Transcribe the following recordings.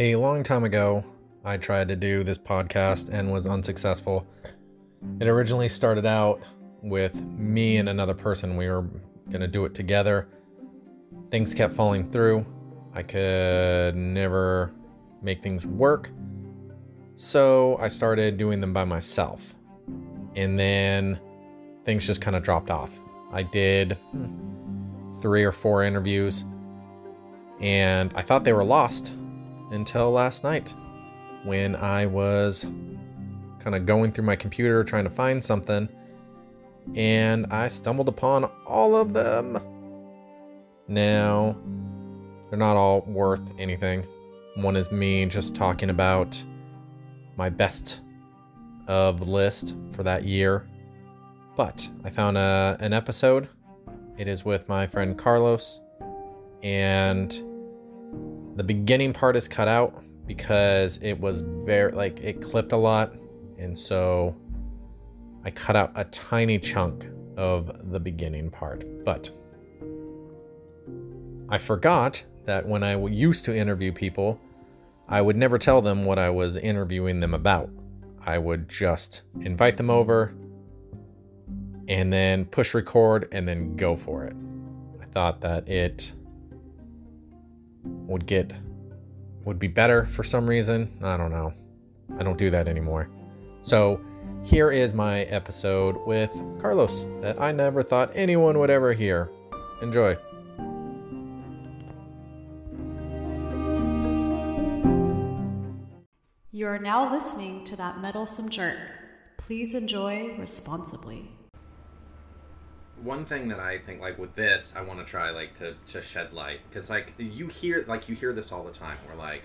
A long time ago, I tried to do this podcast and was unsuccessful. It originally started out with me and another person. We were going to do it together. Things kept falling through. I could never make things work. So I started doing them by myself. And then things just kind of dropped off. I did three or four interviews and I thought they were lost until last night when I was kind of going through my computer trying to find something and I stumbled upon all of them. Now, they're not all worth anything. One is me just talking about my best of list for that year. But I found a, an episode. It is with my friend Carlos, and the beginning part is cut out because it was very like it clipped a lot. And so i cut out a tiny chunk of the beginning part. But i forgot that when i used to interview people i would never tell them what i was interviewing them about. I would just invite them over and then push record and then go for it. I thought that it would get would be better for some reason. I don't know. I don't do that anymore. So, here is my episode with Carlos that I never thought anyone would ever hear. Enjoy. You are now listening to that meddlesome jerk. Please enjoy responsibly. One thing that I think like with this, I want to try like to to shed light because like you hear like you hear this all the time. Where like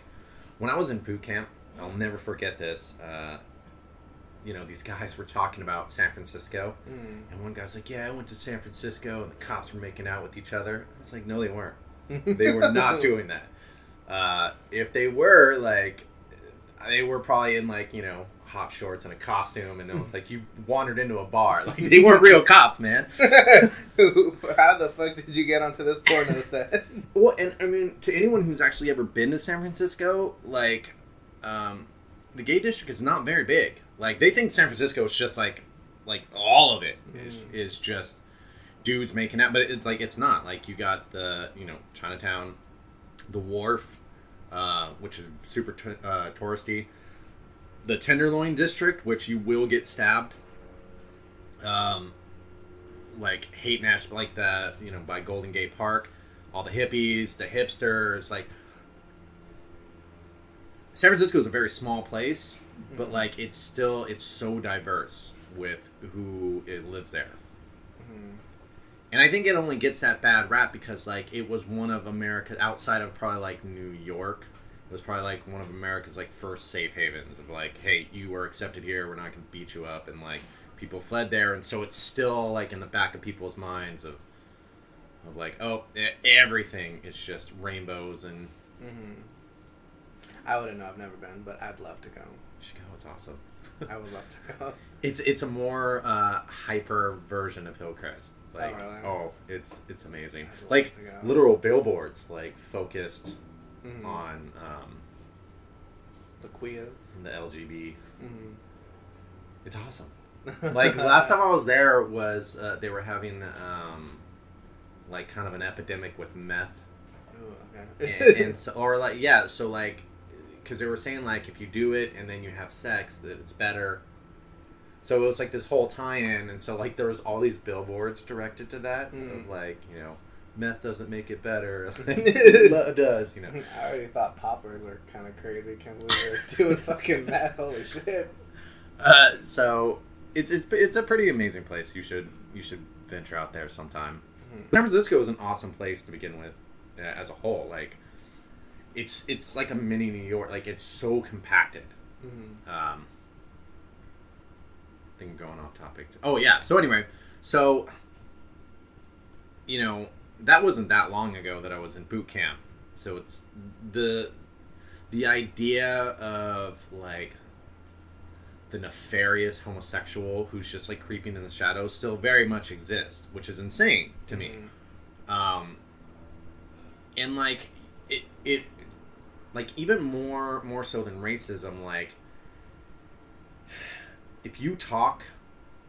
when I was in boot camp, I'll never forget this. Uh, you know, these guys were talking about San Francisco, and one guy's like, "Yeah, I went to San Francisco, and the cops were making out with each other." I was like, "No, they weren't. they were not doing that. Uh, if they were, like, they were probably in like you know." Hot shorts and a costume, and it was like you wandered into a bar. Like they weren't real cops, man. How the fuck did you get onto this porno set? Well, and I mean, to anyone who's actually ever been to San Francisco, like, um, the gay district is not very big. Like, they think San Francisco is just like, like all of it is, is just dudes making out, but it's like it's not. Like, you got the you know Chinatown, the Wharf, uh, which is super t- uh, touristy, the Tenderloin district, which you will get stabbed. Um, like hate Nash, like the you know by Golden Gate Park, all the hippies, the hipsters, like San Francisco is a very small place, but like it's still it's so diverse with who it lives there. And I think it only gets that bad rap because like it was one of America outside of probably like New York. It was probably like one of America's like first safe havens of like, hey, you were accepted here. We're not gonna beat you up, and like people fled there, and so it's still like in the back of people's minds of of like, oh, everything is just rainbows and Mhm. I wouldn't know. I've never been, but I'd love to go. Chicago. It's awesome. I would love to go. It's it's a more uh, hyper version of Hillcrest. Like really? oh, it's it's amazing. Like literal billboards, like focused Mhm. on um, The queers. and the LGB. Mm. It's awesome. Like last time I was there was uh, they were having um, like kind of an epidemic with meth, Ooh, and, okay. and so, or like yeah, so like because they were saying like if you do it and then you have sex that it's better. So it was like this whole tie-in, and so like there was all these billboards directed to that of Mm. like you know meth doesn't make it better, it does you know. I already thought poppers were kind of crazy. Can't believe they're doing fucking meth. Holy shit. Uh, so it's, it's it's a pretty amazing place. You should you should venture out there sometime. Mhm. San Francisco is an awesome place to begin with, uh, as a whole. Like, it's it's like a mini New York. Like it's so compacted. Mhm. Um, I think I'm going off topic. Oh yeah. So anyway, so you know that wasn't that long ago that I was in boot camp. So it's the the idea of like the nefarious homosexual who's just like creeping in the shadows still very much exists, which is insane to me. Mhm. Um, and like it, it like even more more so than racism like if you talk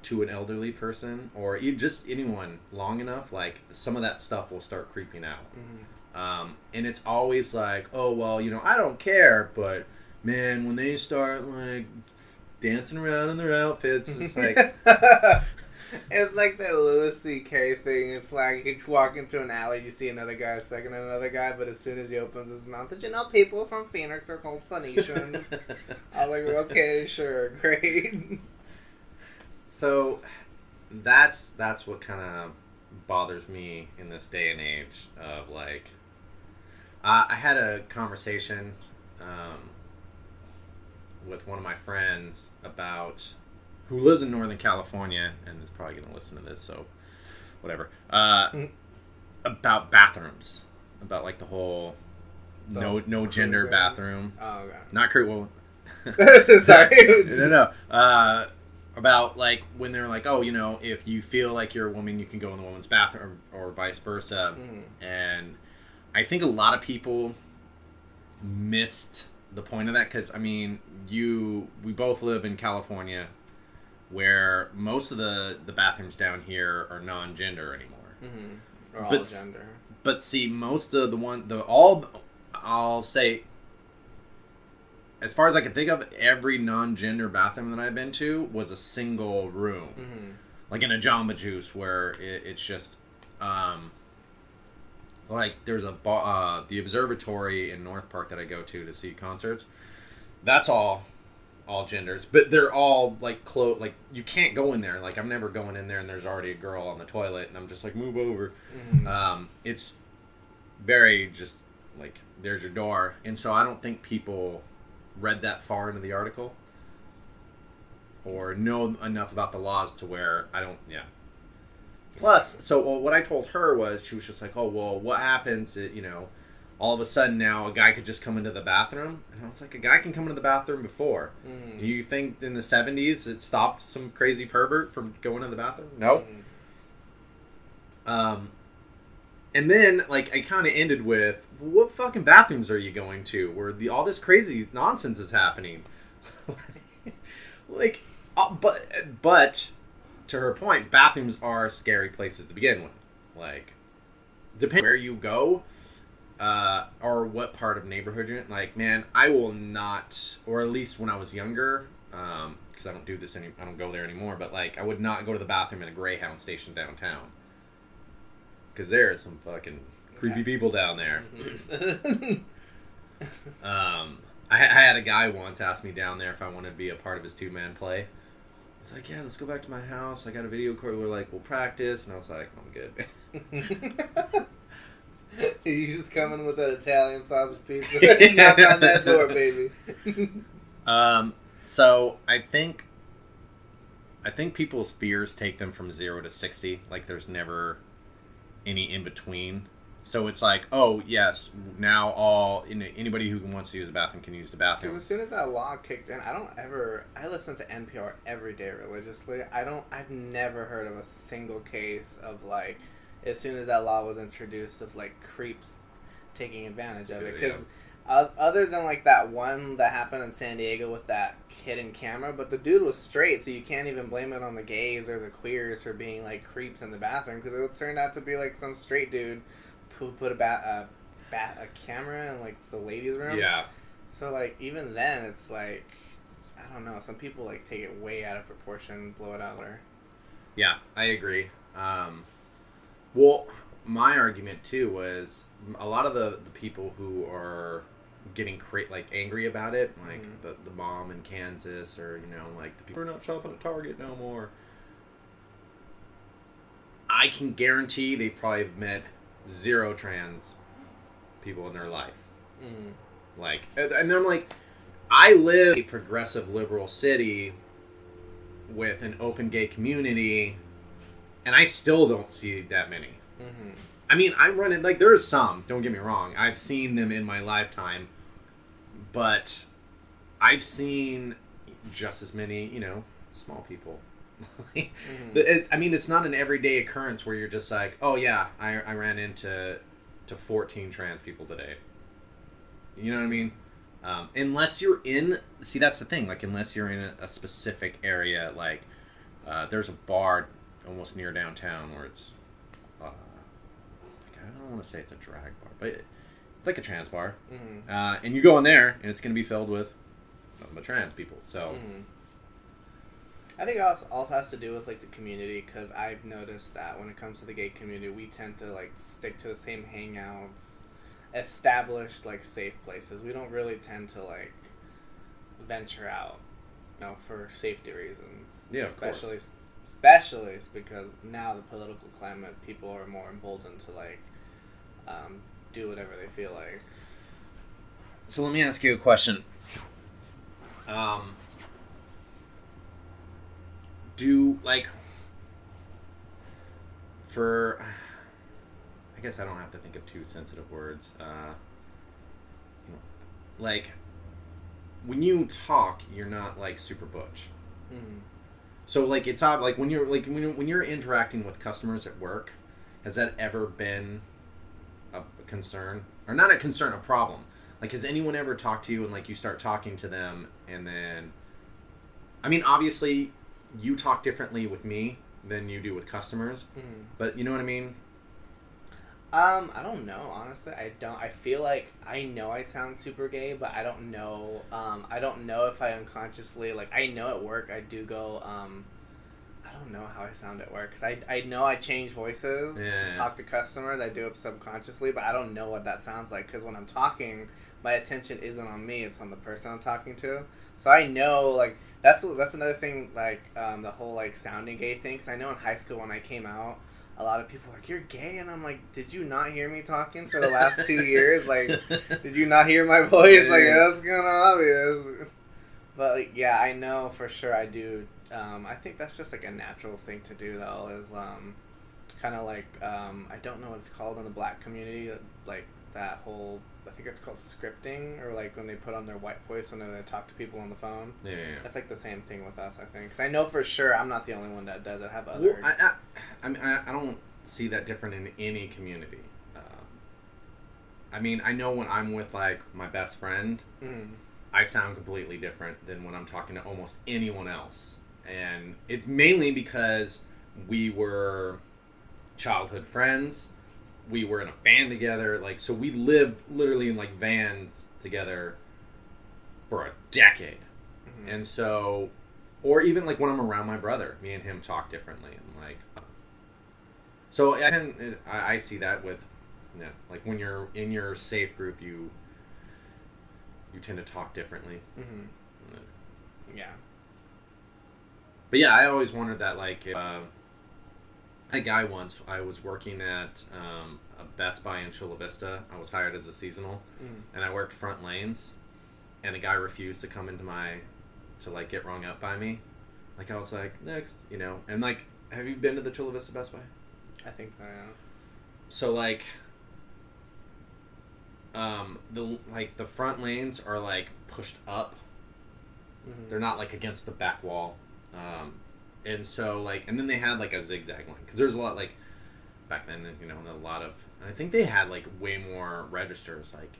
to an elderly person or just anyone long enough like some of that stuff will start creeping out um, and it's always like oh well you know i don't care but man when they start like dancing around in their outfits it's like it's like that Louis C.K. thing. It's like you walk into an alley, you see another guy second to another guy, but as soon as he opens his mouth, did you know people from Phoenix are called Phoenicians? I'm like, okay, sure, great. So that's that's what kind of bothers me in this day and age of like uh, i had a conversation um, with one of my friends about who lives in northern california and is probably going to listen to this so whatever uh, Mm. about bathrooms about like the whole The no no gender bathroom Oh, god. not cre- well. Sorry. no, no. Uh, about like when they're like, oh, you know, if you feel like you're a woman, you can go in the woman's bathroom, or, vice versa. Mhm. And I think a lot of people missed the point of that because I mean, you, we both live in California, where most of the the bathrooms down here are non-gender anymore. Mm-hmm. All But gender. But see, most of the one, the all, I'll say, as far as I can think of, every non-gender bathroom that I've been to was a single room, Mm-hmm. like in a Jamba Juice, where it, it's just, um, like there's a bar, uh, the observatory in North Park that I go to to see concerts. That's all, all genders, but they're all like close. Like you can't go in there. Like I'm never going in there, and there's already a girl on the toilet, and I'm just like, move over Mm-hmm. um, it's very just like there's your door and so i don't think people read that far into the article or know enough about the laws to where i don't yeah. Plus so what i told her was she was just like oh well what happens it, you know all of a sudden now a guy could just come into the bathroom? And i was like a guy can come into the bathroom before. Mm-hmm. you think in the 70s it stopped some crazy pervert from going to the bathroom? No. Um, and then like I kind of ended with, "What fucking bathrooms are you going to where the all this crazy nonsense is happening?" like, uh, but but to her point, bathrooms are scary places to begin with. Like, depending where you go, uh, or what part of neighborhood you're in. Like, man, I will not, or at least when I was younger, um, because I don't do this any, I don't go there anymore. But like, I would not go to the bathroom in a Greyhound station downtown because there are some fucking creepy people down there. Mm-hmm. Um, I, I had a guy once ask me down there if I wanted to be a part of his two man play. He's like, "Yeah, let's go back to my house. I got a video cord. We're like, we'll practice." And I was like, "I'm good." you just coming with that Italian sausage pizza. Knock on that door, baby. Um, so I think, I think people's fears take them from zero to sixty. Like there's never any in between. So it's like, oh yes, now all anybody who wants to use the bathroom can use the bathroom. Because as soon as that law kicked in, I don't ever. I listen to NPR every day religiously. I don't. I've never heard of a single case of like, as soon as that law was introduced, of like creeps taking advantage of it. Yeah. Because other than like that one that happened in San Diego with that hidden camera, but the dude was straight, so you can't even blame it on the gays or the queers for being like creeps in the bathroom. Because it turned out to be like some straight dude put a bat. Uh, Bat, a camera in like the ladies' room. Yeah, So like even then, it's like I don't know. Some people like take it way out of proportion, blow it out there. Yeah, I agree. Um, well, my argument too was a lot of the, the people who are getting cra- like angry about it, like Mhm. the the mom in Kansas, or you know, like the people we're not shopping at Target no more. I can guarantee they've probably met zero trans people in their life. Mm. Like, and I'm like, I live a progressive liberal city with an open gay community, and I still don't see that many. hmm I mean, I'm running like there's some. Don't get me wrong. I've seen them in my lifetime, but I've seen just as many. You know, small people. Mhm. It- I mean, it's not an everyday occurrence where you're just like, oh yeah, I, I ran into to 14 trans people today. You know what I mean? Um, unless you're in, see, that's the thing. Like, unless you're in a, a specific area, like uh, there's a bar almost near downtown where it's, uh, like, I don't want to say it's a drag bar, but it, like a trans bar, Mhm. uh, and you go in there and it's going to be filled with nothing but trans people. So Mhm. I think it also, also has to do with like the community because I've noticed that when it comes to the gay community, we tend to like stick to the same hangouts, established like safe places. We don't really tend to like venture out, you know, for safety reasons. Yeah, of course. especially especially because now the political climate, people are more emboldened to like um, do whatever they feel like. So let me ask you a question. Um, do like for I guess I don't have to think of too sensitive words. Uh, like when you talk, you're not like super butch. Mhm. So like it's odd. Like when you're like when you're, when you're interacting with customers at work, has that ever been a concern or not a concern, a problem? Like has anyone ever talked to you and like you start talking to them and then, I mean, obviously, you talk differently with me than you do with customers, Mhm. but you know what I mean. Um, I don't know. Honestly, I don't. I feel like I know I sound super gay, but I don't know. Um, I don't know if I unconsciously like. I know at work I do go. Um, I don't know how I sound at work because I, I know I change voices Yeah. to talk to customers. I do it subconsciously, but I don't know what that sounds like because when I'm talking, my attention isn't on me; it's on the person I'm talking to. So I know like that's that's another thing like um, the whole like sounding gay thing. Because I know in high school when I came out a lot of people like, "You're gay," and I'm like, "Did you not hear me talking for the last two years? Like, did you not hear my voice? Like, that's kind of obvious." But like, yeah, I know for sure I do. Um, I think that's just like a natural thing to do, though. Is um, kind of like um, I don't know what it's called in the black community, like that whole. I think it's called scripting, or like when they put on their white voice when they talk to people on the phone. Yeah, yeah, yeah. That's like the same thing with us, I think. Because I know for sure I'm not the only one that does it. I have Well, other. I, I, I mean, I, I don't see that different in any community. Um, I mean, I know when I'm with like my best friend, Mm. I sound completely different than when I'm talking to almost anyone else, and it's mainly because we were childhood friends. We were in a band together, like so. We lived literally in like vans together for a decade. Mhm. And so, or even like when I'm around my brother, me and him talk differently, and like, so I can I, I see that with, yeah, like when you're in your safe group, you you tend to talk differently. Mhm. Yeah. But yeah, I always wondered that like uh, a guy once I was working at um, a Best Buy in Chula Vista. I was hired as a seasonal, Mm. and I worked front lanes, and a guy refused to come into my to like get rung up by me. Like I was like next, you know, and like, have you been to the Chula Vista Best Buy? I think so. Yeah. So like, um, the like the front lanes are like pushed up. Mhm. They're not like against the back wall. Um, and so like, and then they had like a zigzag line because there's a lot like back then, you know, a lot of. And I think they had like way more registers, like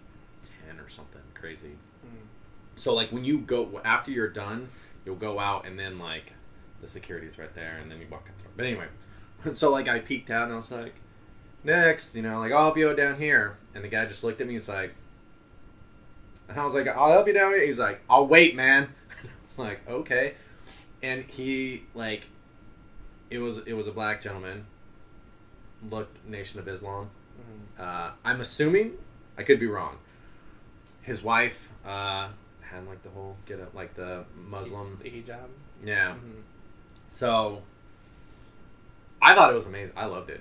ten or something crazy. Mm. So like when you go after you're done, you'll go out and then like the security's right there, and then you walk the door. But anyway, so like I peeked out and I was like, next, you know, like I'll help you out down here, and the guy just looked at me. He's like, and I was like, I'll help you down here. He's like, I'll wait, man. it's like okay, and he like, it was it was a black gentleman. Looked Nation of Islam. Mhm. Uh, I'm assuming, I could be wrong. His wife uh, had like the whole get up, like the Muslim. The hijab. Yeah. Mhm. So I thought it was amazing. I loved it.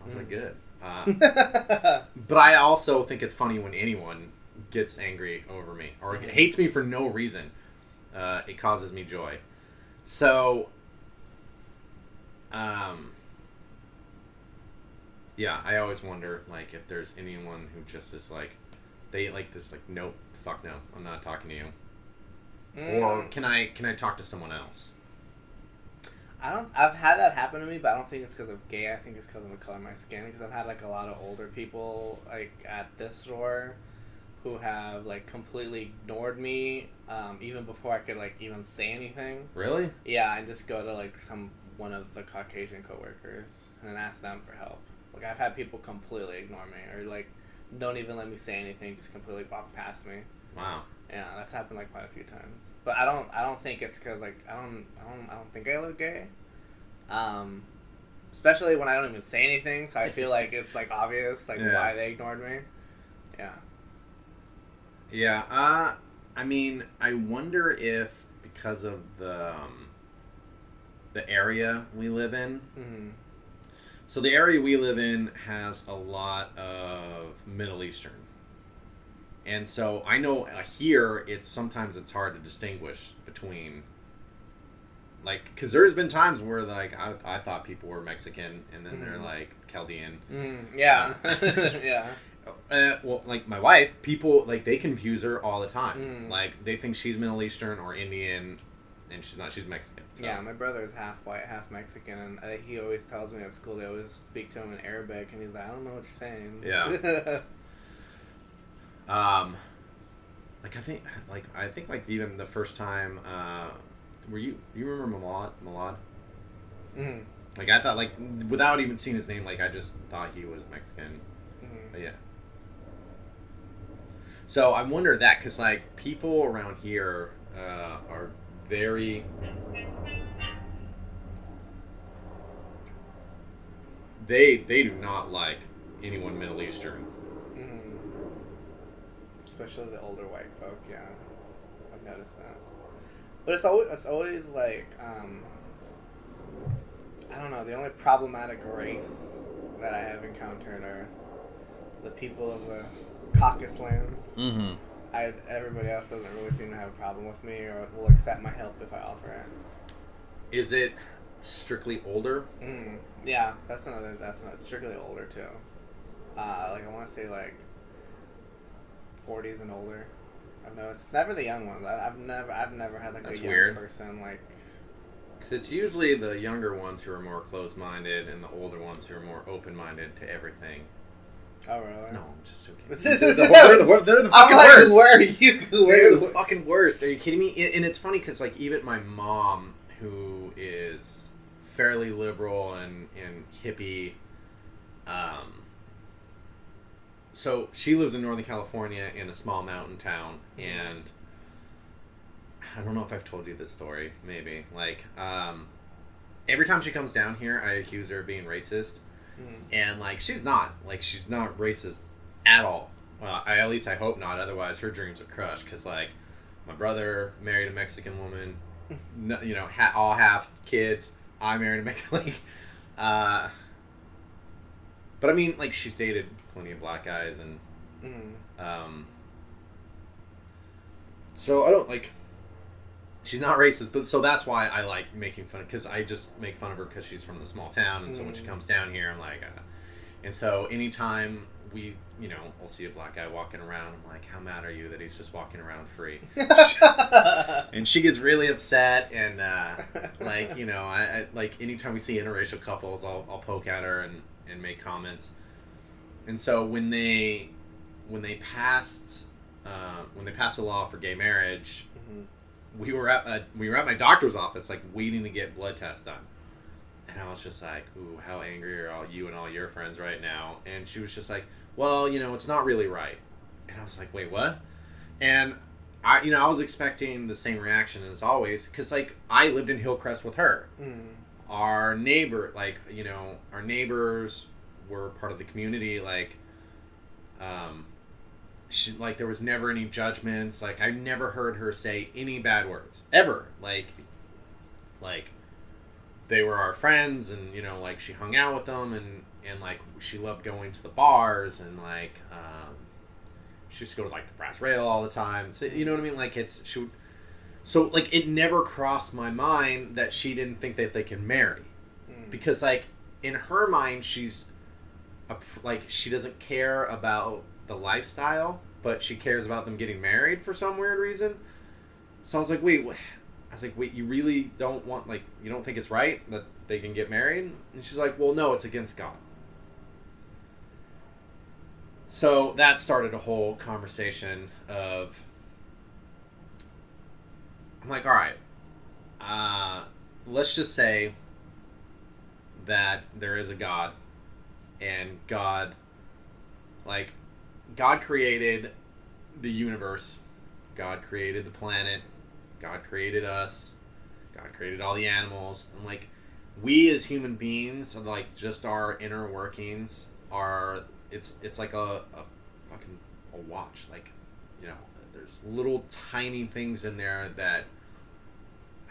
I was like, Mm. good. Uh, but I also think it's funny when anyone gets angry over me or Mhm. hates me for no reason. Uh, it causes me joy. So, um, yeah, I always wonder like if there's anyone who just is like, they like just like, nope, fuck no, I'm not talking to you. Or Mm. can I can I talk to someone else? I don't. I've had that happen to me, but I don't think it's because of gay. I think it's because of the color of my skin. Because I've had like a lot of older people like at this store who have like completely ignored me um, even before I could like even say anything. Really? Yeah, and just go to like some one of the Caucasian coworkers and ask them for help. Like I've had people completely ignore me or like don't even let me say anything, just completely walk past me. Wow. Yeah, that's happened like quite a few times. But I don't I don't think it's because like I don't I don't I don't think I look gay. Um, especially when I don't even say anything, so I feel like it's like obvious like Yeah. why they ignored me. Yeah. Uh, I mean, I wonder if because of the um, the area we live in. hmm So the area we live in has a lot of Middle Eastern. And so I know uh, here it's sometimes it's hard to distinguish between like because there's been times where like I, I thought people were Mexican and then they're Mhm. like Chaldean. Mm, yeah. yeah. Uh, well, like my wife, people like they confuse her all the time. Mm. Like they think she's Middle Eastern or Indian, and she's not. She's Mexican. So. Yeah, my brother is half white, half Mexican, and uh, he always tells me at school they always speak to him in Arabic, and he's like, I don't know what you're saying. Yeah. Um, like I think, like I think, like even the first time, uh, were you you remember Malad? Malad? mm Like I thought, like without even seeing his name, like I just thought he was Mexican. mm But yeah. So I wonder that because like people around here uh, are very. They they do not like anyone Middle Eastern. mm Especially the older white folk, yeah. I've noticed that. But it's always, it's always like, um, I don't know, the only problematic race that I have encountered are the people of the Caucasus lands. Mm-hmm. I, everybody else doesn't really seem to have a problem with me or will accept my help if I offer it. Is it strictly older? Mm, yeah, that's another. That's not strictly older too. Uh, like I want to say like forties and older. I've noticed it's never the young ones. I, I've never I've never had like That's a young weird. person like. Because it's usually the younger ones who are more close-minded and the older ones who are more open-minded to everything. Oh really? No, I'm just joking. This they're, is- the, they're, the, they're the I'm fucking like, worst. where are you? Where They're are the you? fucking worst. Are you kidding me? And and it's funny because like even my mom, who is fairly liberal and and hippie, um. So she lives in Northern California in a small mountain town, and I don't know if I've told you this story. Maybe like um, every time she comes down here, I accuse her of being racist Mm. and like she's not like she's not racist at all well I, at least i hope not otherwise her dreams are crushed because like my brother married a mexican woman no, you know ha- all half kids i married a mexican like uh but i mean like she's dated plenty of black guys and Mm. um so i don't like she's not racist but so that's why i like making fun because i just make fun of her because she's from the small town and so when she Mm. comes down here i'm like uh, and so anytime we you know we'll see a black guy walking around i'm like how mad are you that he's just walking around free and she gets really upset and uh, like you know I, I like anytime we see interracial couples I'll, I'll poke at her and, and make comments and so when they when they passed uh, when they passed a law for gay marriage. We were at a, we were at my doctor's office like waiting to get blood tests done. And I was just like ooh how angry are all you and all your friends right now? And she was just like well you know it's not really right. And I was like wait what? And I you know I was expecting the same reaction as always because like I lived in Hillcrest with her. Mm. our neighbor like you know our neighbors were part of the community like um she, like there was never any judgments. Like i never heard her say any bad words ever. Like like they were our friends and you know like she hung out with them and and like she loved going to the bars and like um she used to go to like the brass rail all the time. So you know what i mean? Like it's she would so like it never crossed my mind that she didn't think that they can marry. Mm. because like in her mind she's a, like she doesn't care about the lifestyle but she cares about them getting married for some weird reason so i was like wait what? i was like wait you really don't want like you don't think it's right that they can get married and she's like well no it's against god so that started a whole conversation of I'm like, all right, uh, let's just say that there is a God, and God, like, God created the universe, God created the planet, God created us, God created all the animals, and like, we as human beings, like, just our inner workings are it's it's like a, a fucking a watch, like, you know, there's little tiny things in there that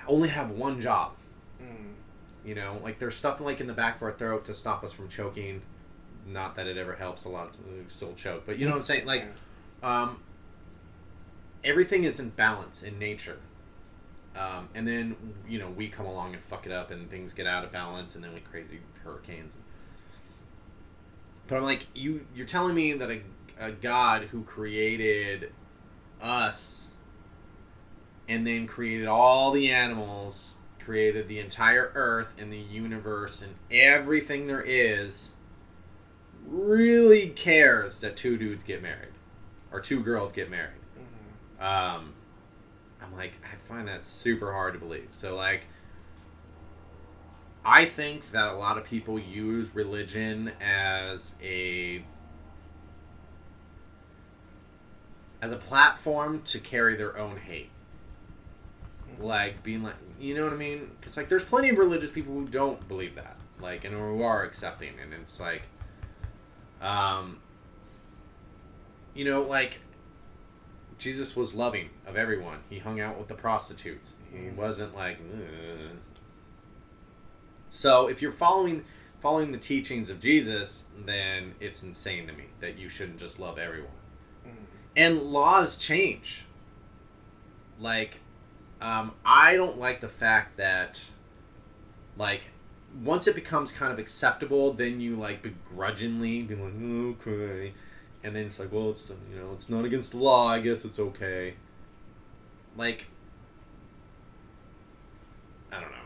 only have one job. Mm. You know, like there's stuff like in the back of our throat to stop us from choking. Not that it ever helps a lot to still choke, but you know what I'm saying. Like, um, everything is in balance in nature. Um, and then you know we come along and fuck it up, and things get out of balance, and then we crazy hurricanes. But I'm like, you you're telling me that a, a God who created us and then created all the animals, created the entire earth and the universe and everything there is, really cares that two dudes get married or two girls get married. Mhm. Um, I'm like, I find that super hard to believe. So, like, I think that a lot of people use religion as a as a platform to carry their own hate. Like being like, you know what I mean? Because like, there's plenty of religious people who don't believe that, like, and who are accepting, and it's like, um, you know, like Jesus was loving of everyone. He hung out with the prostitutes. He wasn't like. "Ugh." So if you're following following the teachings of Jesus, then it's insane to me that you shouldn't just love everyone. Mhm. And laws change. Like, um, I don't like the fact that, like, once it becomes kind of acceptable, then you like begrudgingly be like, okay, and then it's like, well, it's you know, it's not against the law. I guess it's okay. Like, I don't know.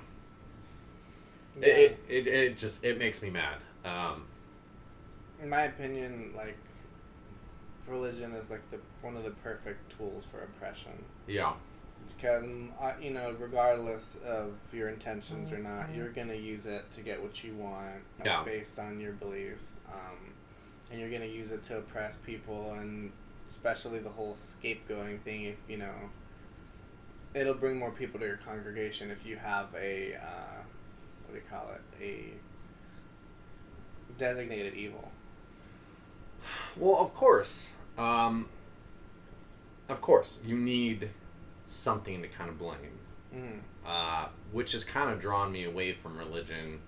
Yeah. It, it, it it just it makes me mad. Um, in my opinion, like religion is like the one of the perfect tools for oppression. yeah, Because uh, you know, regardless of your intentions or not, you're gonna use it to get what you want Yeah. based on your beliefs, um, and you're gonna use it to oppress people, and especially the whole scapegoating thing. If you know, it'll bring more people to your congregation if you have a uh, what do you call it a designated evil. Well, of course. Um, of course, you need something to kind of blame, Mm. uh, which has kind of drawn me away from religion.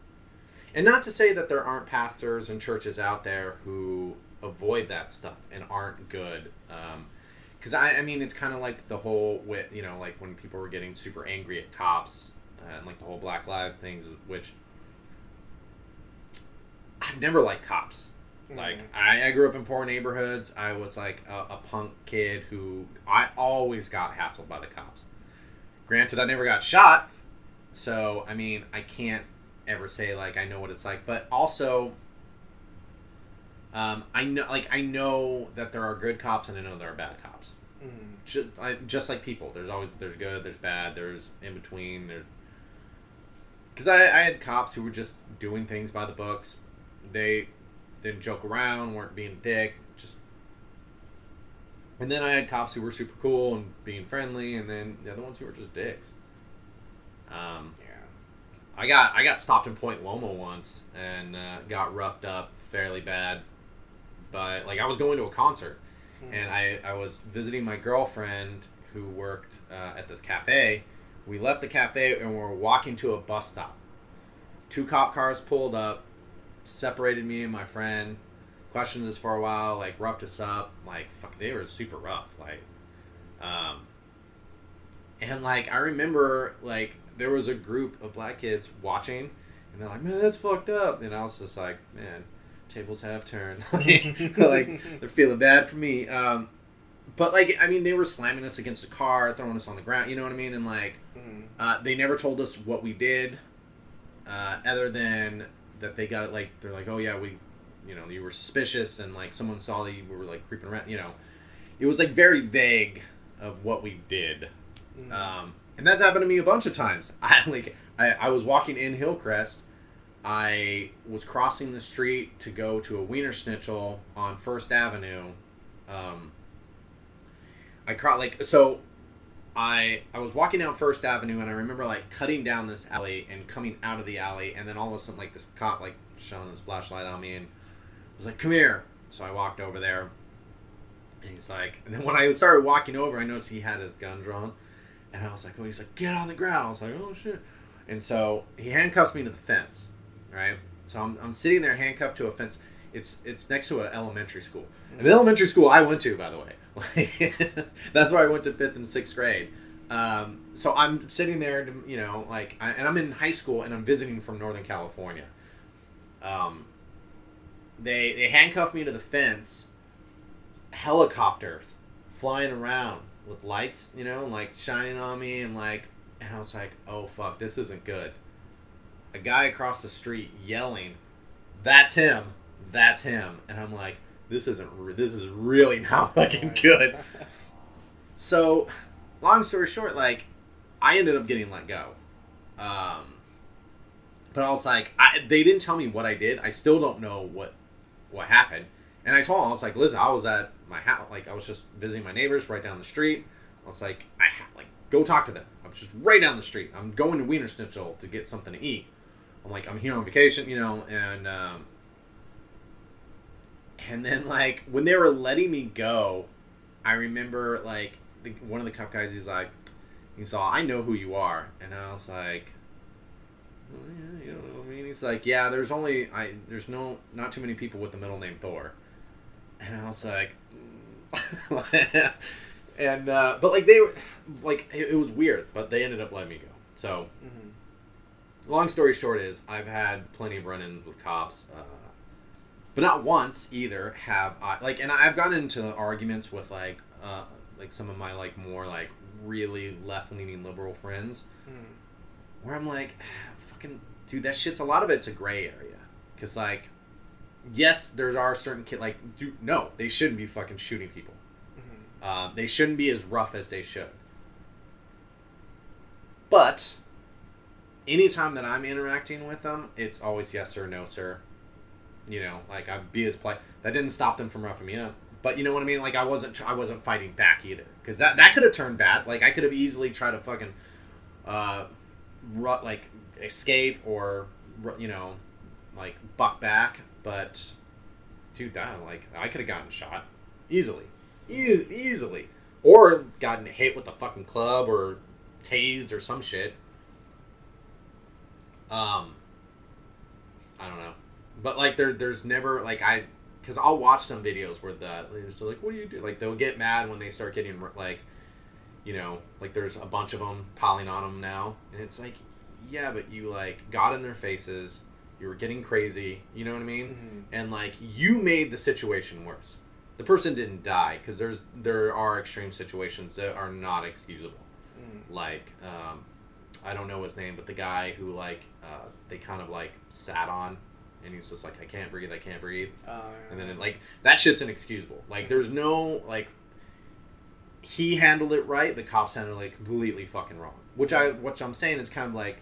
And not to say that there aren't pastors and churches out there who avoid that stuff and aren't good. Because I, I mean, it's kind of like the whole with you know, like when people were getting super angry at cops uh, and like the whole Black Lives things, which I've never liked cops. Like Mhm. I, I grew up in poor neighborhoods. I was like a, a punk kid who I always got hassled by the cops. Granted, I never got shot, so I mean I can't ever say like I know what it's like. But also, um, I know like I know that there are good cops and I know there are bad cops. Mm. Just, I, just like people, there's always there's good, there's bad, there's in between. There's because I, I had cops who were just doing things by the books. They didn't joke around, weren't being a dick, just. And then I had cops who were super cool and being friendly, and then the other ones who were just dicks. Um, Yeah. I got I got stopped in Point Loma once and uh, got roughed up fairly bad, but like I was going to a concert, Mm. and I I was visiting my girlfriend who worked uh, at this cafe. We left the cafe and we were walking to a bus stop. Two cop cars pulled up, separated me and my friend, questioned us for a while, like roughed us up, like fuck, they were super rough, like, um, and like I remember like there was a group of black kids watching, and they're like, man, that's fucked up, and I was just like, man, tables have turned, like they're feeling bad for me, um, but like I mean they were slamming us against the car, throwing us on the ground, you know what I mean, and like Mm. uh, they never told us what we did, uh, other than that they got like they're like, oh yeah, we, you know you were suspicious and like someone saw that you were like creeping around. You know, it was like very vague of what we did. Mm. Um, and that's happened to me a bunch of times. I like I, I was walking in Hillcrest. I was crossing the street to go to a Wiener Schnitzel on First Avenue. Um, I caught like so. I I was walking down First Avenue and I remember like cutting down this alley and coming out of the alley and then all of a sudden like this cop like shone his flashlight on me and was like, "Come here." So I walked over there, and he's like, and then when I started walking over, I noticed he had his gun drawn, and I was like, "Oh," he's like, "Get on the ground." I was like, "Oh shit," and so he handcuffs me to the fence, right? So I'm, I'm sitting there handcuffed to a fence. It's it's next to an elementary school. An mm-hmm. elementary school I went to, by the way. That's where I went to fifth and sixth grade. Um, so I'm sitting there, you know, like, I, and I'm in high school and I'm visiting from Northern California. Um, they they handcuffed me to the fence. Helicopters flying around with lights, you know, like shining on me, and like, and I was like, oh fuck, this isn't good. A guy across the street yelling, "That's him! That's him!" And I'm like, this isn't. This is really not fucking good. So, long story short, like, I ended up getting let go. Um, but I was like, I, they didn't tell me what I did. I still don't know what what happened. And I told him, I was like, listen, I was at my house, like, I was just visiting my neighbors right down the street. I was like, I ha- like go talk to them. I was just right down the street. I'm going to Wiener Schnitzel to get something to eat. I'm like, I'm here on vacation, you know, and um, and then like when they were letting me go, I remember like the, one of the cup guys. He's like, he saw, I know who you are, and I was like, oh, yeah, you know what I mean? He's like, yeah, there's only I there's no not too many people with the middle name Thor, and I was like, mm. and uh, but like they were like it, it was weird, but they ended up letting me go. So Mhm. long story short is I've had plenty of run-ins with cops, uh, but not once either have I like, and I've gotten into arguments with like uh, like some of my like more like really left-leaning liberal friends Mhm. where I'm like, fucking dude, that shit's a lot of it's a gray area because like. Yes, there are certain kid like dude, no, they shouldn't be fucking shooting people. Mhm. Uh, they shouldn't be as rough as they should. But anytime that I'm interacting with them, it's always yes sir, no sir. You know, like I'd be as polite. That didn't stop them from roughing me up. But you know what I mean? Like I wasn't, I wasn't fighting back either, because that that could have turned bad. Like I could have easily tried to fucking, uh, ru- like escape or you know, like buck back. But dude, that like I could have gotten shot easily, e- easily, or gotten hit with a fucking club or tased or some shit. Um, I don't know, but like there, there's never like I, because I'll watch some videos where the they're like, what do you do? Like they'll get mad when they start getting like, you know, like there's a bunch of them piling on them now, and it's like, yeah, but you like got in their faces, you were getting crazy, you know what I mean? Mhm. and like you made the situation worse. The person didn't die because there's there are extreme situations that are not excusable. Mhm. Like um, I don't know his name, but the guy who like uh, they kind of like sat on, and he's just like I can't breathe, I can't breathe, Oh, and then it, like that shit's inexcusable. Like there's no like he handled it right, the cops handled it completely fucking wrong. Which I which I'm saying is kind of like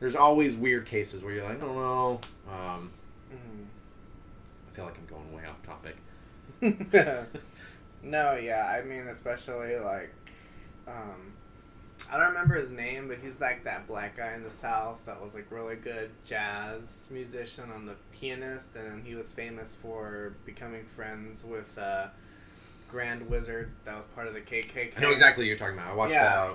there's always weird cases where you're like I don't know. Um, Mhm. I feel like I'm going way off topic. no, yeah, I mean, especially like, um, I don't remember his name, but he's like that black guy in the South that was like really good jazz musician and the pianist, and he was famous for becoming friends with uh, Grand Wizard that was part of the KKK. I know exactly what you're talking about. I watched Yeah. that.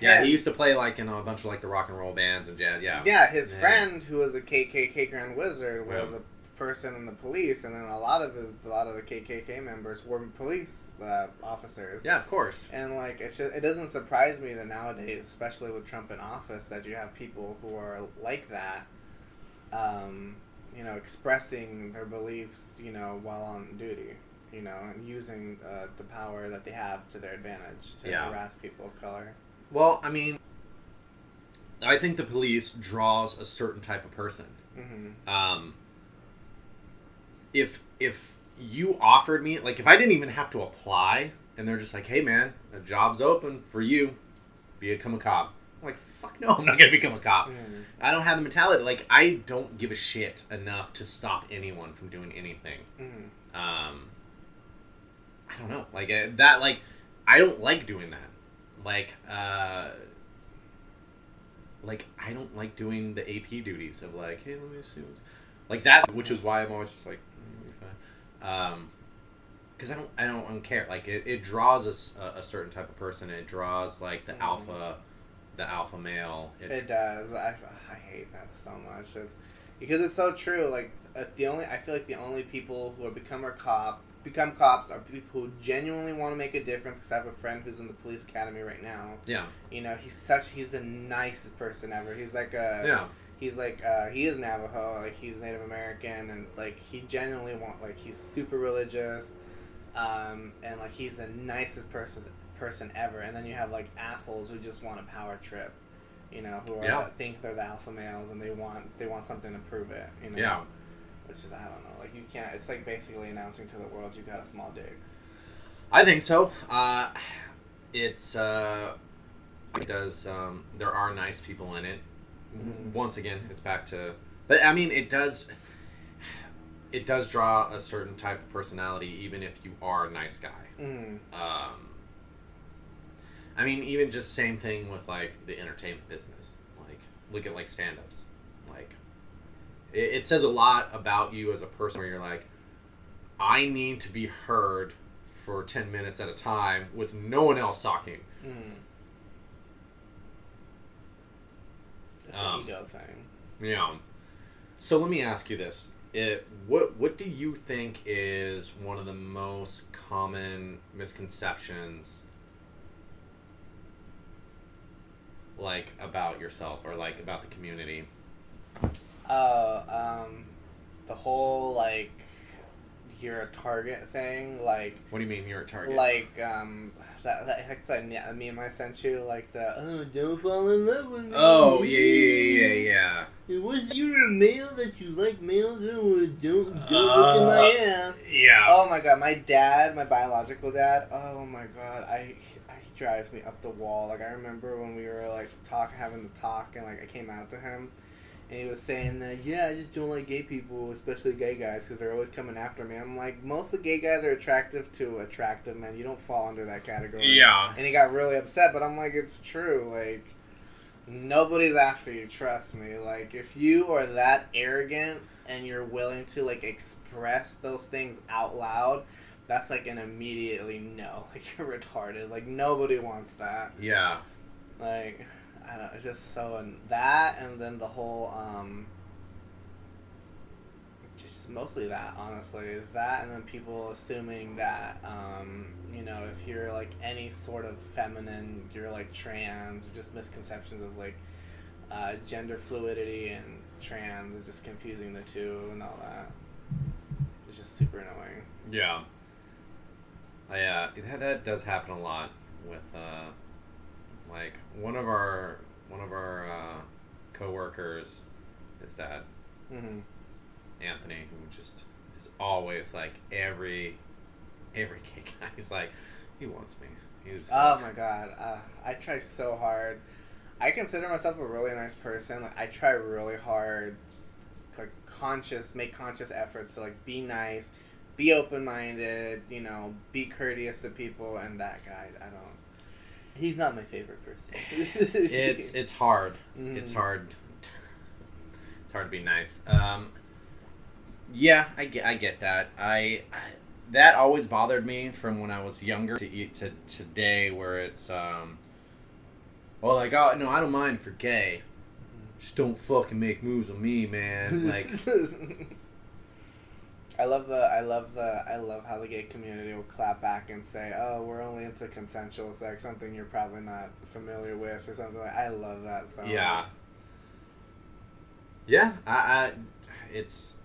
Yeah, Yeah. he used to play like in a bunch of like the rock and roll bands and jazz. Yeah. Yeah, his Yeah. friend who was a KKK Grand Wizard was a person in the police, and then a lot of his, a lot of the KKK members were police uh, officers. Yeah, of course. And like it's just, it doesn't surprise me that nowadays, especially with Trump in office, that you have people who are like that, um, you know, expressing their beliefs, you know, while on duty, you know, and using uh, the power that they have to their advantage to Yeah. harass people of color. Well, I mean, I think the police draws a certain type of person. hmm Um, if if you offered me like if I didn't even have to apply and they're just like, hey man, a job's open for you, become a cop. I'm like, fuck no, I'm not gonna become a cop. Mm. I don't have the mentality. Like I don't give a shit enough to stop anyone from doing anything. Mm. Um, I don't know. Like uh, that. Like I don't like doing that. Like uh, like I don't like doing the AP duties of like, hey, let me see. What's... Like that, which is why I'm always just like. Um, because I don't, I don't, I don't care. Like it, it draws a certain type of person. It draws like the Mhm. alpha, the alpha male. It, It does, but I, I hate that so much. It's, because it's so true. Like uh, the only I feel like the only people who have become a cop become cops are people who genuinely want to make a difference. Because I have a friend who's in the police academy right now. yeah, You know, he's such he's the nicest person ever. He's like a yeah, he's like uh, he is Navajo, like he's Native American, and like he genuinely want like he's super religious, um, and like he's the nicest person person ever. And then you have like assholes who just want a power trip, you know, who are Yeah. think they're the alpha males and they want they want something to prove it, you know. Yeah. Which is I don't know, like you can't. It's like basically announcing to the world you got a small dick. I think so. Uh, it's uh, it does. Um, there are nice people in it. Mhm. Once again, it's back to. But I mean, it does. It does draw a certain type of personality, even if you are a nice guy. Mm. Um, I mean, even just same thing with like the entertainment business. Like, look at like stand-ups. Like, it, it says a lot about you as a person. Where you're like, I need to be heard for ten minutes at a time with no one else talking. Mm. It's Um, an ego thing. Yeah. So let me ask you this: it, what what do you think is one of the most common misconceptions, like about yourself or like about the community? Uh, um, the whole like you're a target thing, like What do you mean you're a target? like um that that like that me- meme I sent you, like the oh don't fall in love with me. oh yeah yeah yeah yeah. It was you're a male that you like males. Oh, uh, don't don't look at uh, my ass. Yeah. Oh my god, my dad, my biological dad. Oh my god, I, I he drives me up the wall. Like I remember when we were like talk having the talk, and like I came out to him, and he was saying that yeah, I just don't like gay people, especially gay guys, because they're always coming after me. I'm like, most of the gay guys are attractive to attractive men. You don't fall under that category. Yeah. And he got really upset, but I'm like, it's true. Like, nobody's after you. Trust me. Like, if you are that arrogant and you're willing to like express those things out loud, that's like an immediately no. Like you're retarded. Like nobody wants that. Yeah. Like, I don't. It's just so and that, and then the whole um. Just mostly that, honestly, that, and then people assuming that, um, you know, if you're like any sort of feminine, you're like trans, just misconceptions of like uh, gender fluidity and trans, and just confusing the two and all that. It's just super annoying. Yeah. I, uh, that, that does happen a lot with, uh, like, one of our, one of our, uh, coworkers is that Mm-hmm. Anthony, who just is always, like, every, every gay guy, he's like, he wants me. He's, Oh my god, uh, I try so hard. I consider myself a really nice person. Like I try really hard, like conscious, make conscious efforts to like be nice, be open minded. You know, be courteous to people. And that guy, I don't. He's not my favorite person. it's, it's hard. Mhm. It's hard. It's hard to be nice. Um, yeah, I get, I get that. I, I that always bothered me from when I was younger to eat to today, where it's um, well, like oh no, I don't mind if you're gay, just don't fucking make moves on me, man. Like I love the I love the I love how the gay community will clap back and say, "Oh, we're only into consensual sex, something you're probably not familiar with, or something like." I love that so. yeah, yeah. I, I, it's,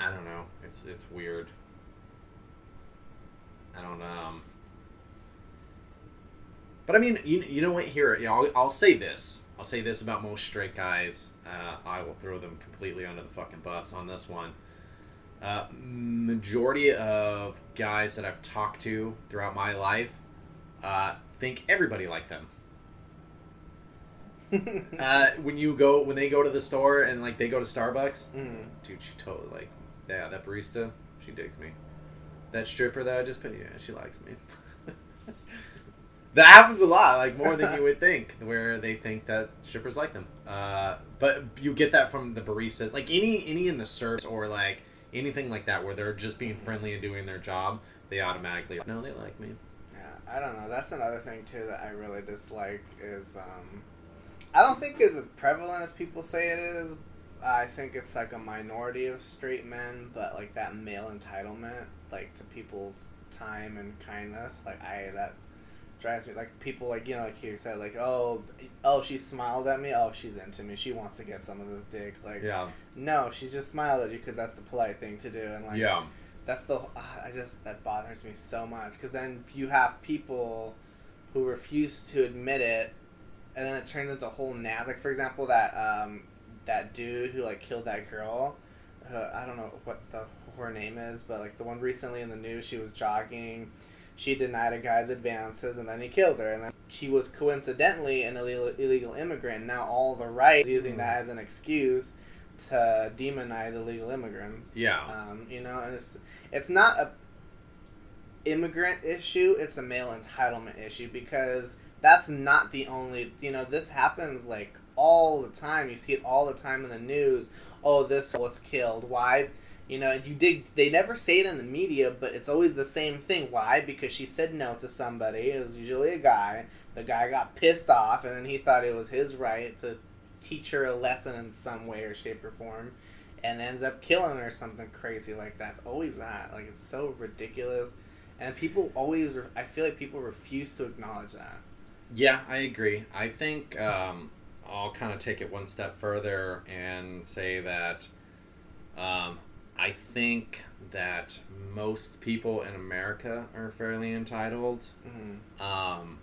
I don't know. It's it's weird. I don't um. But I mean, you, you know what? Here, you know, I'll, I'll say this. I'll say this about most straight guys. Uh, I will throw them completely under the fucking bus on this one. Uh, majority of guys that I've talked to throughout my life uh, think everybody like them. uh, when you go when they go to the store and like they go to Starbucks, Mm. dude, she totally like yeah that barista, she digs me. That stripper that I just put, yeah, she likes me. that happens a lot, like more than you would think, where they think that strippers like them. Uh, but you get that from the baristas, like any any in the service or like anything like that, where they're just being friendly and doing their job. They automatically no, they like me. Yeah, I don't know. That's another thing too that I really dislike is um, I don't think it's as prevalent as people say it is. I think it's like a minority of straight men, but like that male entitlement, like to people's time and kindness, like I that drives me. Like people, like you know, like you said, like oh, oh, she smiled at me. Oh, she's into me. She wants to get some of this dick. Like Yeah, no, she just smiled at you because that's the polite thing to do. And like yeah, that's the uh, I just that bothers me so much because then you have people who refuse to admit it, and then it turns into a whole naz. Like for example, that um, that dude who like killed that girl. Uh, I don't know what the her name is, but like the one recently in the news, she was jogging. She denied a guy's advances, and then he killed her. And then she was coincidentally an illegal, illegal immigrant. Now all the right is using that as an excuse to demonize illegal immigrants. yeah. Um, you know, and it's it's not a immigrant issue; it's a male entitlement issue because that's not the only. You know, this happens like all the time. You see it all the time in the news. Oh, this was killed. Why? You know, if you did. They never say it in the media, but it's always the same thing. Why? Because she said no to somebody. It was usually a guy. The guy got pissed off, and then he thought it was his right to teach her a lesson in some way or shape or form and ends up killing her or something crazy like that. It's always that. Like it's so ridiculous, and people always. Re- I feel like people refuse to acknowledge that. Yeah, I agree. I think um, I'll kind of take it one step further and say that um, I think that most people in America are fairly entitled. Mm-hmm. Um,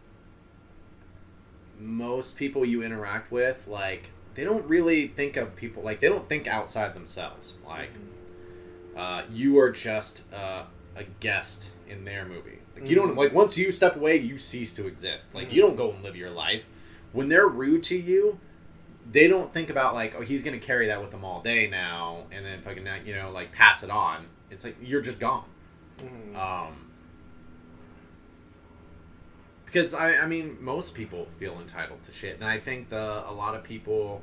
most people you interact with, like, they don't really think of people, like, they don't think outside themselves. Like, uh, you are just uh, a guest in their movie. Like you don't Mhm. like once you step away, you cease to exist. Like you don't go and live your life. When they're rude to you, they don't think about like, oh, he's gonna carry that with him all day now, and then fucking you know like pass it on. It's like you're just gone. Mm-hmm. Um, because I, I mean, most people feel entitled to shit, and I think the a lot of people.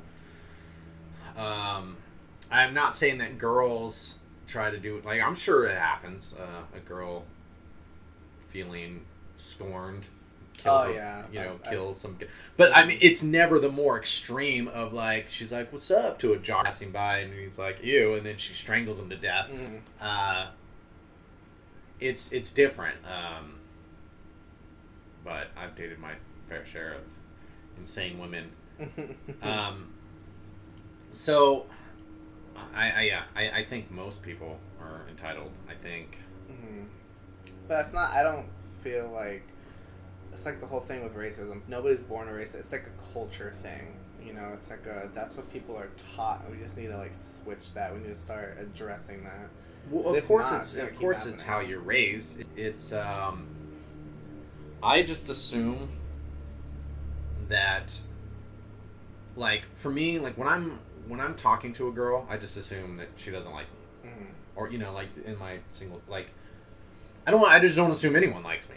Um, I'm not saying that girls try to do. Like I'm sure it happens. Uh, a girl feeling scorned. Kill Oh, yeah. you know, I've- kill I've- some. But I mean, it's never the more extreme of like she's like, "What's up?" to a jock passing by, and he's like, "Ew," and then she strangles him to death Mm-hmm. uh, it's it's different. Um, but I've dated my fair share of insane women. Um, so, I, I yeah, I, I think most people are entitled. I think. Mhm. But it's not. I don't feel like it's like the whole thing with racism. Nobody's born a racist. It's like a culture thing. You know, it's like a that's what people are taught. We just need to like switch that. We need to start addressing that. Well, of course, not, it's of course it's how you're raised. It's um. I just assume that, like, for me, like when I'm when I'm talking to a girl, I just assume that she doesn't like me. Mhm. or you know like in my single like i don't want i just don't assume anyone likes me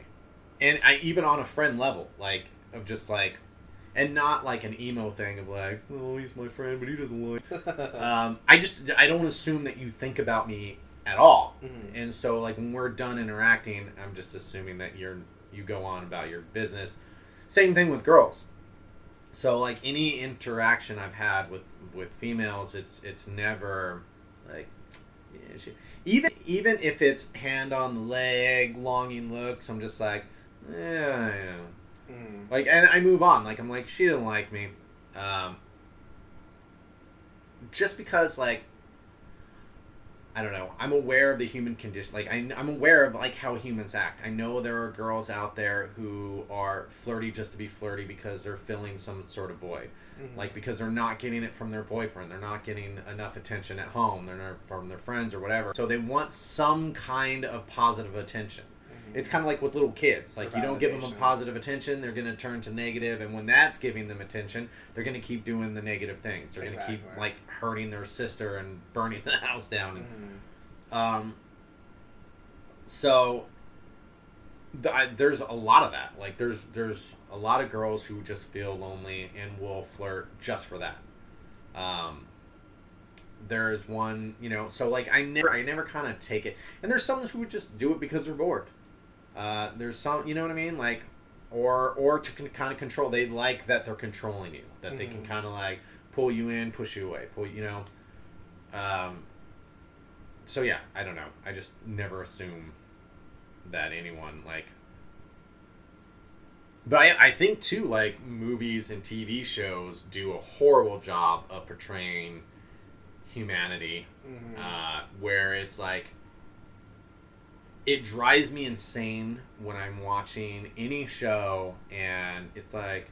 and i even on a friend level like of just like and not like an emo thing of like oh he's my friend but he doesn't like um i just i don't assume that you think about me at all. Mhm. and so like when we're done interacting i'm just assuming that you're you go on about your business. Same thing with girls. So like any interaction i've had with with females it's it's never like yeah, she, even even if it's hand on the leg longing looks i'm just like yeah, yeah. Mhm. like and i move on like i'm like she didn't like me um just because like I don't know. I'm aware of the human condition. Like I, I'm aware of like how humans act. I know there are girls out there who are flirty just to be flirty because they're filling some sort of void, Mhm. like because they're not getting it from their boyfriend. They're not getting enough attention at home. They're not from their friends or whatever. So they want some kind of positive attention. It's kind of like with little kids. Like you don't give them a positive attention, they're going to turn to negative, and when that's giving them attention, they're going to keep doing the negative things. They're going to keep like hurting their sister and burning the house down. And, Mhm. um, so th- I, there's a lot of that. Like there's there's a lot of girls who just feel lonely and will flirt just for that. Um, there's one, you know, so like I never I never kind of take it. And there's some who would just do it because they're bored. Uh, there's some, you know what I mean, like, or or to con- kind of control. They like that they're controlling you. That they can Mhm. kind of like pull you in, push you away, pull you know. Um, so yeah, I don't know. I just never assume that anyone like. But I, I think too, like movies and TV shows do a horrible job of portraying humanity, Mhm. uh, where it's like it drives me insane when I'm watching any show and it's like,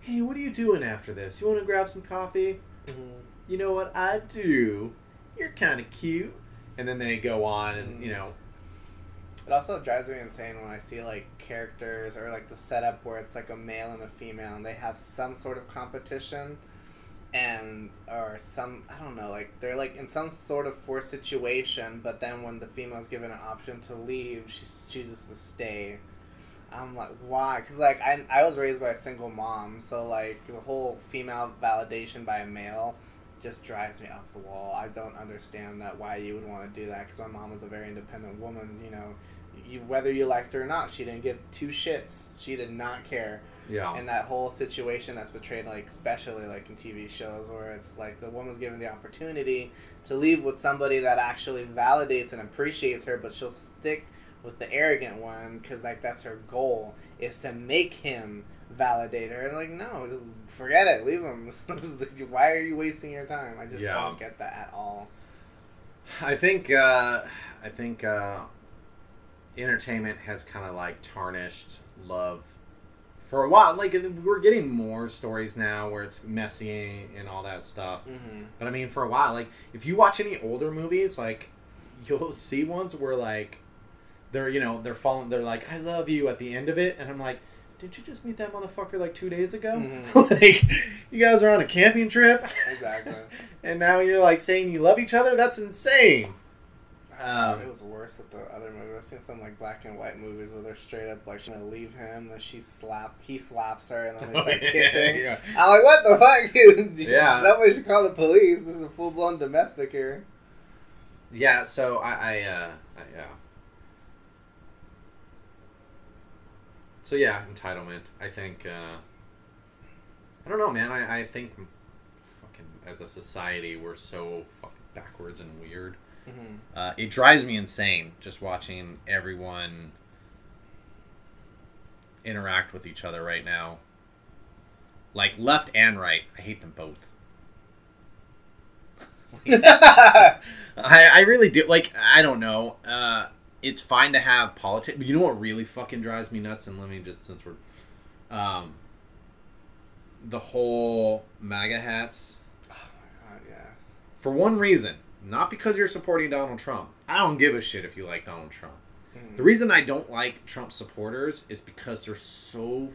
hey, what are you doing after this? You want to grab some coffee? Mhm. you know what I do? You're kind of cute. And then they go on and, you know, It also drives me insane when I see like characters or like the setup where it's like a male and a female and they have some sort of competition and or some I don't know like they're like in some sort of forced situation but then when the female's given an option to leave she chooses to stay. I'm like why? Because like I, I was raised by a single mom so like the whole female validation by a male just drives me up the wall. I don't understand that why you would want to do that because my mom was a very independent woman you know. You, whether you liked her or not she didn't give two shits. She did not care yeah. and that whole situation that's portrayed like especially like in tv shows where it's like the woman's given the opportunity to leave with somebody that actually validates and appreciates her but she'll stick with the arrogant one because like that's her goal is to make him validate her. Like no just forget it. Leave him. Why are you wasting your time? I just Yeah. don't get that at all. I think, uh, I think, uh, entertainment has kind of like tarnished love for a while. Like, we're getting more stories now where it's messy and all that stuff. mm-hmm. But I mean, for a while, like if you watch any older movies, like you'll see ones where like they're you know they're falling, they're like I love you at the end of it, and I'm like, did you just meet that motherfucker like two days ago? Mhm. like you guys are on a camping trip, Exactly. and now you're like saying you love each other. That's insane. Um, it was worse with the other movies. I've seen some like black and white movies where they're straight up like she's gonna leave him, then she slap, he slaps her, and then they start kissing. yeah. I'm like, what the fuck, dude? Yeah. Somebody should call the police. This is a full blown domestic here. Yeah, so I, I, uh, I, yeah. So yeah, entitlement. I think. Uh, I don't know, man. I, I think, fucking, as a society, we're so fucking backwards and weird. Mm-hmm. Uh, it drives me insane just watching everyone interact with each other right now. Like left and right, I hate them both. I, I really do. Like, I don't know. Uh, it's fine to have politics, but you know what really fucking drives me nuts? And let me just, since we're. Um, the whole MAGA hats. oh my god, yes. For one reason, not because you're supporting Donald Trump. I don't give a shit if you like Donald Trump. Mhm. The reason I don't like Trump supporters is because they're so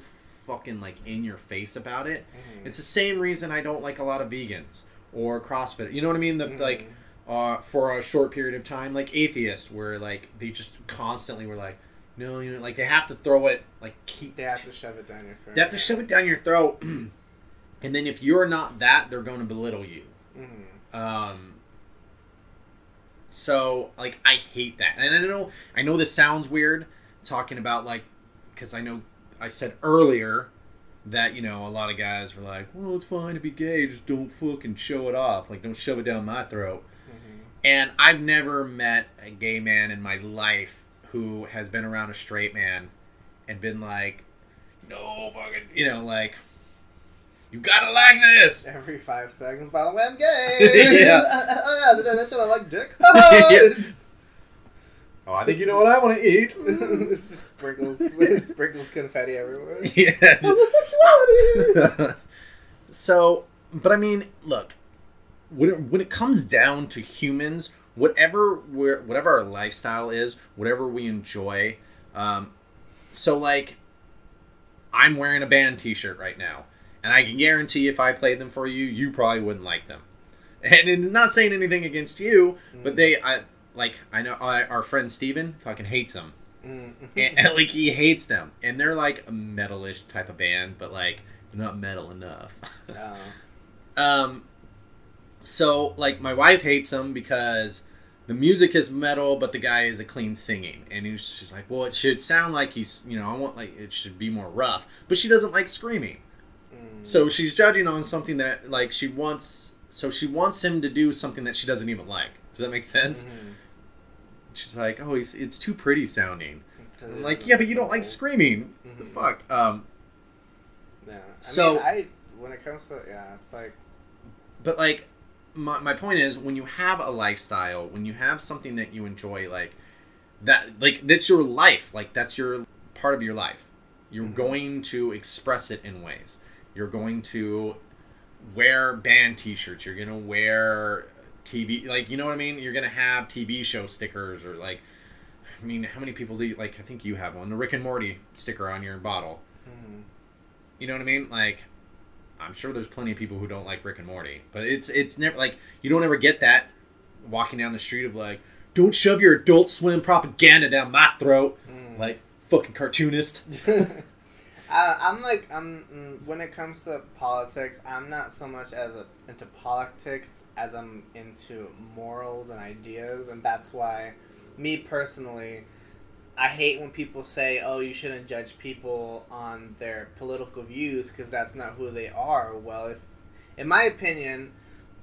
fucking like in your face about it. Mhm. It's the same reason I don't like a lot of vegans or CrossFit. You know what I mean? The Mhm. like uh, for a short period of time, like atheists, where like they just constantly were like, no, you know, like they have to throw it, like keep. They have to shove it down your throat. They have to shove it down your throat, and then if you're not that, they're going to belittle you. Mhm. Um, so like I hate that, and I know I know this sounds weird talking about like because I know I said earlier that you know a lot of guys were like, well, it's fine to be gay, just don't fucking show it off, like don't shove it down my throat. Mhm. And I've never met a gay man in my life who has been around a straight man and been like, no fucking, you know, like, You gotta like this. Every five seconds, by the way, I'm gay. Yeah. oh, yeah, did I mention I like dick? Oh, I think you know what I want to eat. it's just sprinkles, sprinkles confetti everywhere. yeah. Homosexuality. so, but I mean, look, when it, when it comes down to humans, whatever we're, whatever our lifestyle is, whatever we enjoy, um, so like, I'm wearing a band T-shirt right now, and I can guarantee if I played them for you, you probably wouldn't like them. And, and not saying anything against you, but they, I like, I know I, our friend Steven fucking hates them. Mm. and, and, like he hates them and they're like a metalish type of band but like they're not metal enough Oh. um so like my wife hates them because the music is metal but the guy is a clean singing and he's she's like well it should sound like he's you know i want like it should be more rough but she doesn't like screaming Mm. So she's judging on something that like she wants so she wants him to do something that she doesn't even like does that make sense Mhm. she's like oh he's it's too pretty sounding Mm-hmm. I'm like yeah but you don't like screaming what the Mhm. fuck um Yeah. I So- mean, I when it comes to yeah, it's like but like my, my point is when you have a lifestyle when you have something that you enjoy like that like that's your life like that's your part of your life you're Mhm. going to express it in ways you're going to wear band t-shirts you're gonna wear tv like you know what i mean you're gonna have tv show stickers or like i mean how many people do you like i think you have one the rick and morty sticker on your bottle mhm. you know what I mean? Like, I'm sure there's plenty of people who don't like Rick and Morty, but it's it's never like you don't ever get that walking down the street of like, don't shove your Adult Swim propaganda down my throat, Mm. like fucking cartoonist. I, I'm like I'm mm, when it comes to politics, I'm not so much as a, into politics as I'm into morals and ideas, and that's why, me personally, I hate when people say, "Oh, you shouldn't judge people on their political views because that's not who they are." Well, if, in my opinion,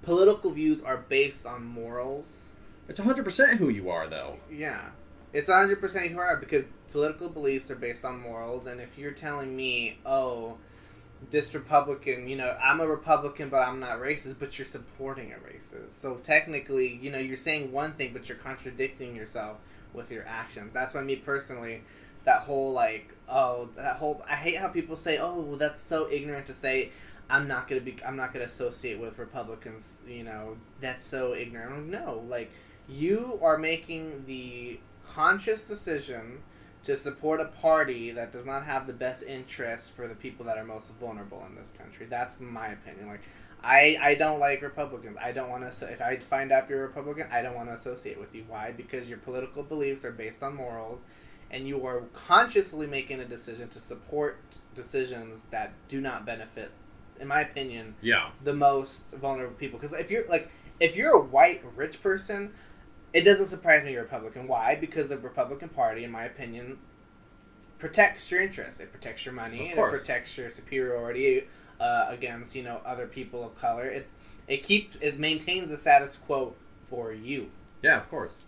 political views are based on morals. It's 100 percent who you are, though. Yeah, it's hundred percent who you are because political beliefs are based on morals. And if you're telling me, oh, this Republican, you know, I'm a Republican, but I'm not racist, but you're supporting a racist. So technically, you know, you're saying one thing, but you're contradicting yourself with your actions. That's why me personally, that whole like, oh, that whole, I hate how people say, oh, well, that's so ignorant to say. I'm not gonna be. I'm not gonna associate with Republicans. You know, that's so ignorant. No, like you are making the conscious decision to support a party that does not have the best interests for the people that are most vulnerable in this country. That's my opinion. Like, I I don't like Republicans. I don't want to. If I find out you're a Republican, I don't want to associate with you. Why? Because your political beliefs are based on morals, and you are consciously making a decision to support decisions that do not benefit, in my opinion, Yeah. the most vulnerable people. Because if you're like, if you're a white rich person, it doesn't surprise me you're a Republican. Why? Because the Republican Party, in my opinion, protects your interests. It protects your money it protects your superiority uh, against you know other people of color. It it keeps it maintains the status quo for you. Yeah, of course.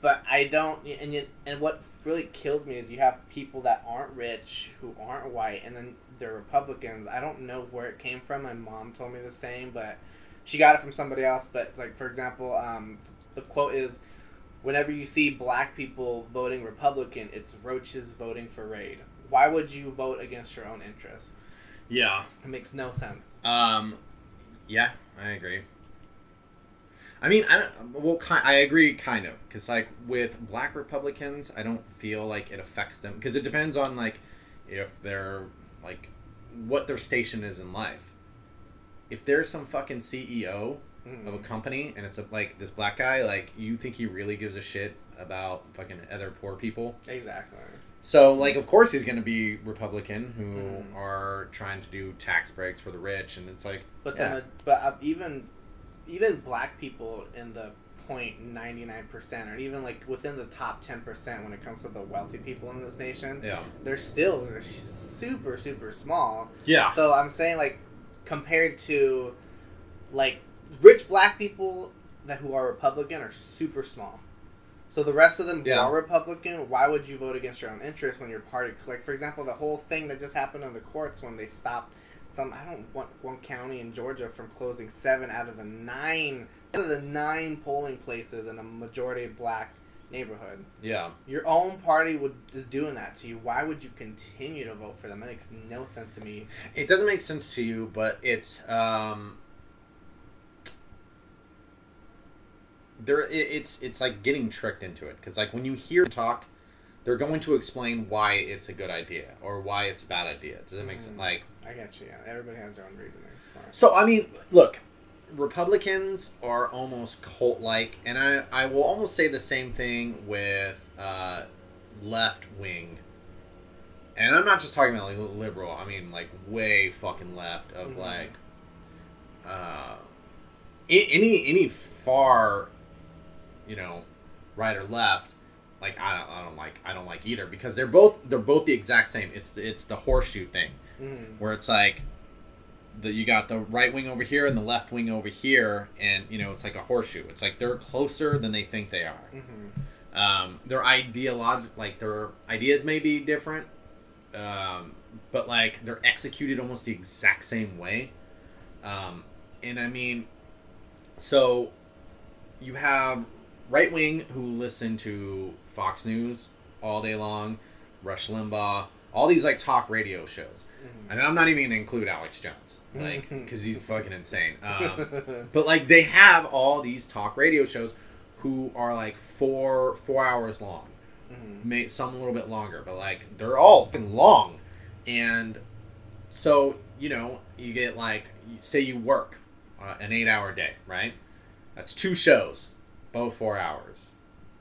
But I don't, and you, and what really kills me is you have people that aren't rich who aren't white, and then they're Republicans. I don't know where it came from. My mom told me the same, but she got it from somebody else. But like for example, um, the quote is, "Whenever you see black people voting Republican, it's roaches voting for raid." Why would you vote against your own interests? Yeah. It makes no sense. Um, yeah, I agree. I mean, I don't. Well, ki- I agree, kind of, because like with Black Republicans, I don't feel like it affects them because it depends on like if they're like what their station is in life. If there's some fucking CEO of a company and it's a, like this black guy, like you think he really gives a shit about fucking other poor people? Exactly. So, like, of course he's going to be Republican who Mhm. are trying to do tax breaks for the rich, and it's like, But Yeah. then, but uh, even even black people in the point ninety nine percent, or even like within the top ten percent when it comes to the wealthy people in this nation, yeah, they're still they're super super small. yeah, So I'm saying like compared to like rich black people that who are Republican are super small. So the rest of them Yeah. are Republican, why would you vote against your own interest when your party like for example the whole thing that just happened in the courts when they stopped some I don't want one county in Georgia from closing seven out of the nine out of the nine polling places in a majority black neighborhood. Yeah. Your own party would is doing that to you. Why would you continue to vote for them? That makes no sense to me. It doesn't make sense to you, but it's um there it, it's it's like getting tricked into it because like when you hear talk they're going to explain why it's a good idea or why it's a bad idea does it make sense Mm. like I get you. Yeah, everybody has their own it. so i mean look republicans are almost cult like and i i will almost say the same thing with uh left wing and i'm not just talking about like liberal i mean like way fucking left of Mhm. like uh any any far you know right or left like I don't, I don't like I don't like either because they're both they're both the exact same it's it's the horseshoe thing Mhm. where it's like the you got the right wing over here and the left wing over here and you know it's like a horseshoe it's like they're closer than they think they are Mhm. um, their ideolog like their ideas may be different um, but like they're executed almost the exact same way um, and i mean so you have right wing who listen to fox news all day long rush limbaugh all these like talk radio shows. Mhm. and i'm not even gonna include alex jones like because he's fucking insane. Um, but like they have all these talk radio shows who are like four four hours long. Mhm. may some a little bit longer but like they're all fucking long. And so you know you get like say you work uh, an eight hour day right? That's two shows both four hours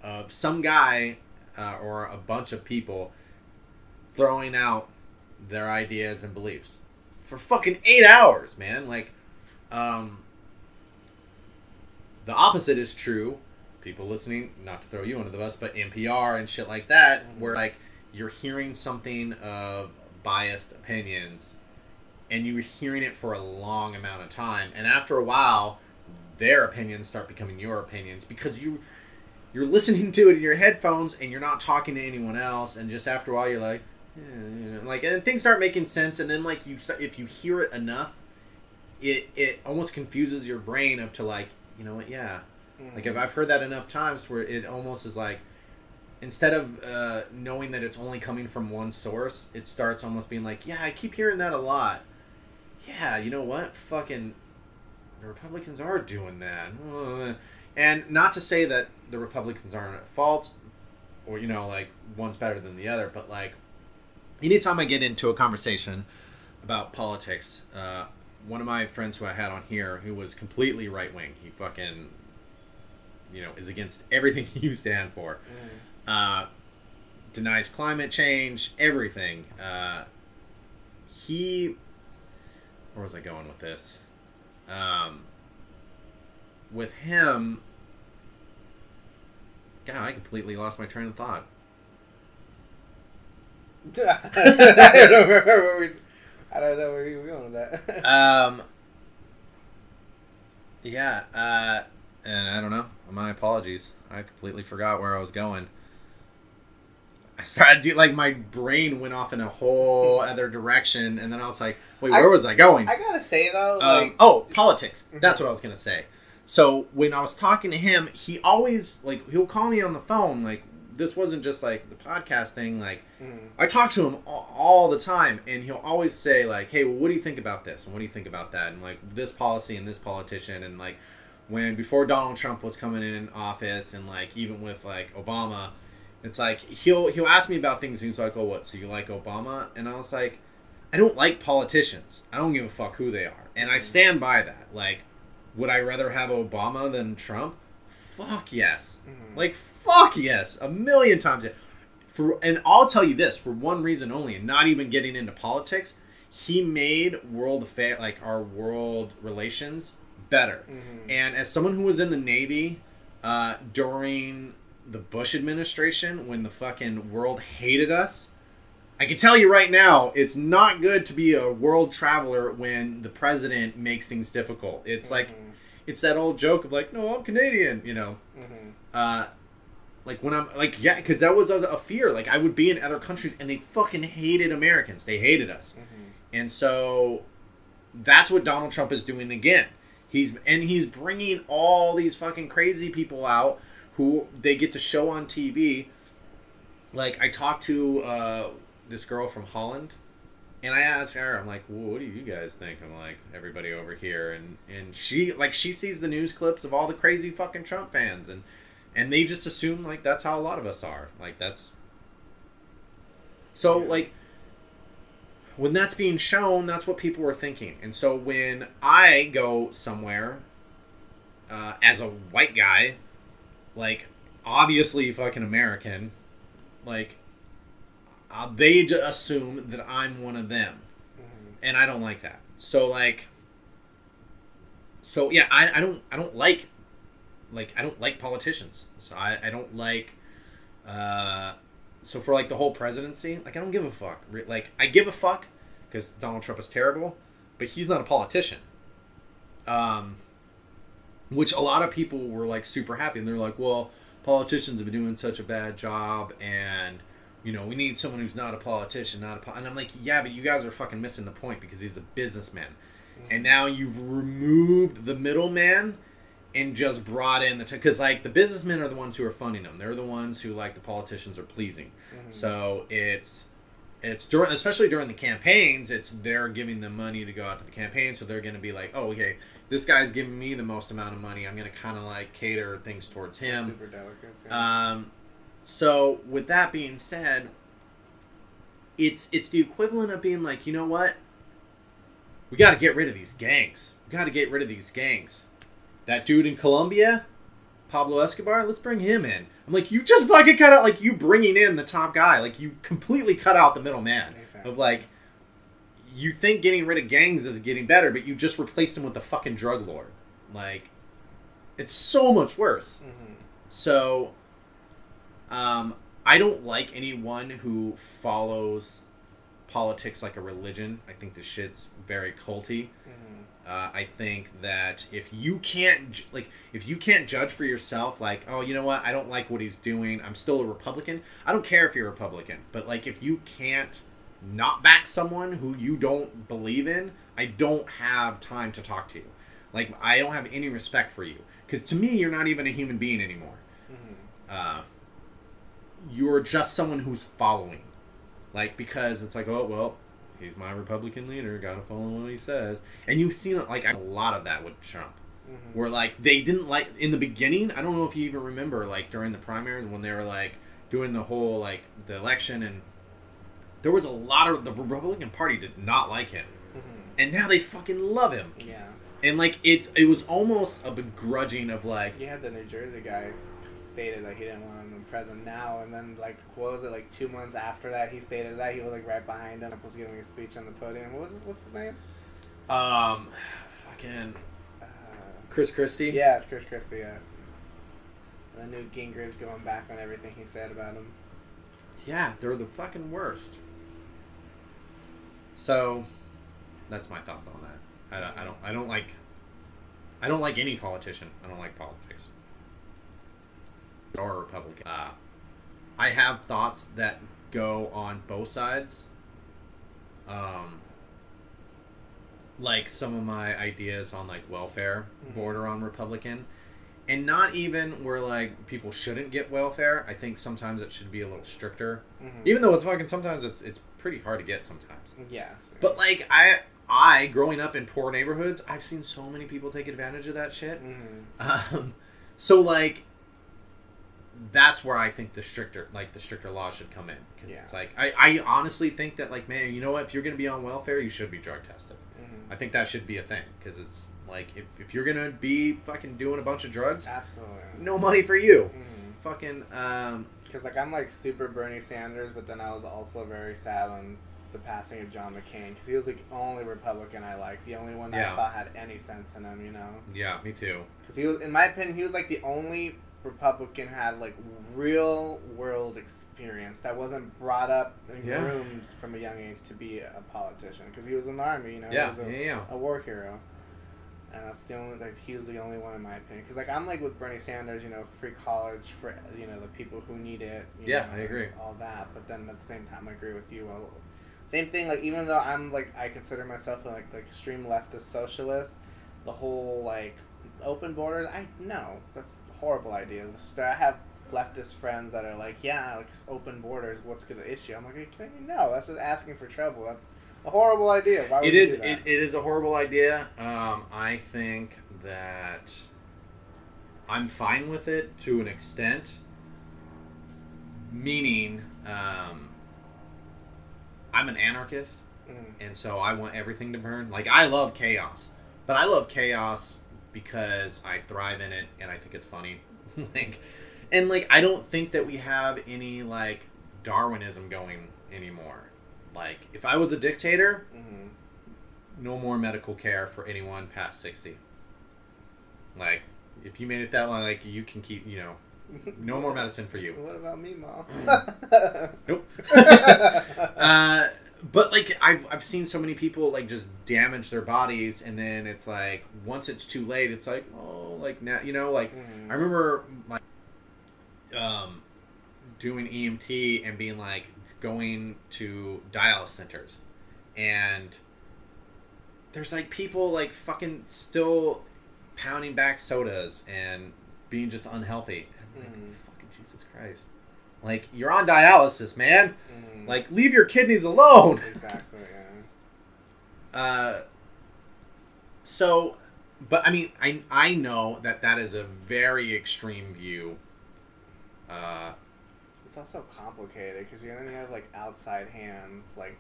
of some guy uh, or a bunch of people throwing out their ideas and beliefs for fucking eight hours man. Like um the opposite is true. People listening not to throw you under the bus but npr and shit like that where like you're hearing something of biased opinions and you're hearing it for a long amount of time. And after a while their opinions start becoming your opinions because you you're listening to it in your headphones and you're not talking to anyone else. And just after a while you're like eh, you know, like and things start making sense. And then like you start, if you hear it enough it it almost confuses your brain up to like you know what? Yeah. Like if I've heard that enough times where it almost is like instead of uh, knowing that it's only coming from one source, it starts almost being like, yeah, I keep hearing that a lot. Yeah, you know what? Fucking the Republicans are doing that. And not to say that the Republicans aren't at fault or you know like one's better than the other, but like anytime I get into a conversation about politics, uh, one of my friends who I had on here who was completely right wing, he fucking you know is against everything you stand for. Uh, denies climate change everything. Uh, he where was i going with this um, with him god i completely lost my train of thought I don't know where we. I don't know where you were going with that. um, yeah uh, and i don't know my apologies i completely forgot where i was going I started to like my brain went off in a whole other direction, and then I was like, "Wait, I- where was I going?" I gotta say though, Um, oh, politics. That's what I was gonna say. So when I was talking to him, he always like he'll call me on the phone. Like this wasn't just like the podcast thing. Like mm, I talk to him all, all the time, and he'll always say like, "Hey, well, what do you think about this? And what do you think about that? And like this policy and this politician, and like when before Donald Trump was coming in office, and like even with like Obama, it's like he'll he'll ask me about things. And he's like, "Oh, what? So you like Obama?" And I was like, "I don't like politicians. I don't give a fuck who they are, and I stand by that. Like, would I rather have Obama than Trump? Fuck yes. Mhm. Like fuck yes, a million times. For and I'll tell you this for one reason only, and not even getting into politics, he made world affair like our world relations better. mhm. And as someone who was in the Navy uh, during the Bush administration, when the fucking world hated us, I can tell you right now, it's not good to be a world traveler when the president makes things difficult. It's like Mhm. it's that old joke of like, no, I'm Canadian, you know. Mhm. Uh, like when I'm like, yeah, because that was a, a fear. Like I would be in other countries and they fucking hated Americans. They hated us, Mhm. and so that's what Donald Trump is doing again. He's and he's bringing all these fucking crazy people out who they get to show on TV. Like I talked to uh, this girl from Holland, and I asked her, I'm like, well, "What do you guys think?" I'm like, "Everybody over here," and and she like she sees the news clips of all the crazy fucking Trump fans, and and they just assume like that's how a lot of us are. Like that's so Yeah. like when that's being shown, that's what people were thinking. And so when I go somewhere uh, as a white guy, like obviously fucking American, like uh, they j- assume that I'm one of them, Mhm. and I don't like that. So like, so yeah, I, I don't I don't like like I don't like politicians. So I, I don't like uh so for like the whole presidency, like I don't give a fuck. Like I give a fuck because Donald Trump is terrible, but he's not a politician. Um which a lot of people were like super happy and they're like, "Well, politicians have been doing such a bad job and you know, we need someone who's not a politician, not a po-. and I'm like, "Yeah, but you guys are fucking missing the point because he's a businessman." Mm-hmm. And now you've removed the middleman and just brought in the because like the businessmen are the ones who are funding them. They're the ones who like the politicians are pleasing. Mm-hmm. So it's it's during especially during the campaigns, it's they're giving them money to go out to the campaign. So they're going to be like, oh okay, this guy's giving me the most amount of money. I'm going to kind of like cater things towards him. Superdelegates. Yeah. Um, so with that being said, it's it's the equivalent of being like, you know what? We got to get rid of these gangs. We got to get rid of these gangs. That dude in Colombia, Pablo Escobar, let's bring him in. I'm like, you just fucking cut out like you bringing in the top guy. Like you completely cut out the middleman Exactly. of like. You think getting rid of gangs is getting better, but you just replaced him with a fucking drug lord. Like, it's so much worse. Mhm. So, um, I don't like anyone who follows politics like a religion. I think the shit's very culty. Mhm. Uh, I think that if you can't like if you can't judge for yourself, like oh you know what I don't like what he's doing, I'm still a Republican. I don't care if you're a Republican, but like if you can't not back someone who you don't believe in, I don't have time to talk to you. Like I don't have any respect for you because to me you're not even a human being anymore Mhm. uh, you're just someone who's following. Like, because it's like, oh, well, he's my Republican leader, gotta follow what he says. And you've seen, like, a lot of that with Trump. Mhm. Where, like, they didn't like, in the beginning, I don't know if you even remember, like, during the primaries when they were, like, doing the whole, like, the election, and there was a lot of, the Republican Party did not like him. Mhm. And now they fucking love him. Yeah. And, like, it, it was almost a begrudging of, like, You had the New Jersey guy stated that he didn't want him president now, and then like what was it like two months after that he stated that he was like right behind him, was giving a speech on the podium. What was his, what's his name? um, fucking Uh, Chris Christie. yeah, it's Chris Christie. Yes. And then Newt Gingrich going back on everything he said about him. Yeah, they're the fucking worst. So, that's my thoughts on that. I don't, I don't, I don't like, I don't like any politician. I don't like politics. Or Republican. Uh, I have thoughts that go on both sides. Um, like some of my ideas on like welfare Mhm. border on Republican, and not even where like people shouldn't get welfare. I think sometimes it should be a little stricter, Mhm. even though it's fucking sometimes it's it's pretty hard to get sometimes. yeah. But like I I growing up in poor neighborhoods, I've seen so many people take advantage of that shit. hmm Um, so like that's where I think the stricter like the stricter laws should come in because Yeah. it's like I, I honestly think that like man you know what if you're gonna be on welfare you should be drug tested hmm I think that should be a thing because it's like if, if you're gonna be fucking doing a bunch of drugs Absolutely. no money for you Mhm. fucking um Because like I'm like super Bernie Sanders, but then I was also very sad on the passing of John McCain because he was the only Republican I liked, the only one that Yeah. I thought had any sense in him, you know. yeah me too Because he was, in my opinion, he was like the only Republican had like real world experience that wasn't brought up and Yeah. groomed from a young age to be a politician. Because he was in the army, you know. yeah he was a, yeah yeah a war hero. And that's the only like he was the only one in my opinion. Because like I'm like with Bernie Sanders, you know, free college for you know the people who need it. you Yeah, know, I agree. All that, but then at the same time, I agree with you. Well, Same thing. Like even though I'm like I consider myself like like extreme leftist socialist, the whole like open borders. I no, that's a horrible idea. I have leftist friends that are like, yeah, like open borders. What's the issue? I'm like, no, that's just asking for trouble. That's a horrible idea. Why It is. It, it is a horrible idea. Um, I think that I'm fine with it to an extent. Meaning, um, I'm an anarchist, Mm. and so I want everything to burn. Like I love chaos, but I love chaos because I thrive in it and I think it's funny. like, and like I don't think that we have any like Darwinism going anymore. Like, if I was a dictator, Mhm. no more medical care for anyone past 60 like if you made it that long like you can keep you know no more medicine for you What about me, mom? nope uh, but like I've, I've seen so many people like just damage their bodies and then it's like once it's too late it's like oh like now you know like Mhm. i remember like um doing emt and being like going to dialysis centers and there's like people like fucking still pounding back sodas and being just unhealthy. And I'm like, Mhm. fucking Jesus Christ. Like, you're on dialysis, man. Mhm. Like, leave your kidneys alone. exactly. Yeah. Uh, so, but I mean, I, I know that that is a very extreme view. Uh, It's also complicated because you then you have like outside hands, like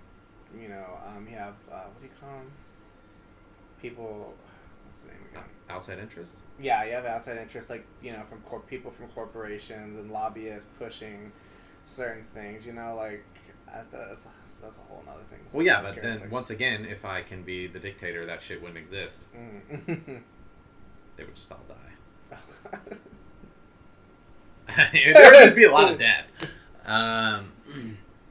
you know, um, you have uh, what do you call them? People. What's the name again? outside interest? Yeah, you have outside interest, like you know, from cor- people from corporations and lobbyists pushing certain things. You know, like that's that's a whole other thing. Well, yeah, but then like- once again, if I can be the dictator, that shit wouldn't exist. Mm. They would just all die. there would just be a lot of death. Um,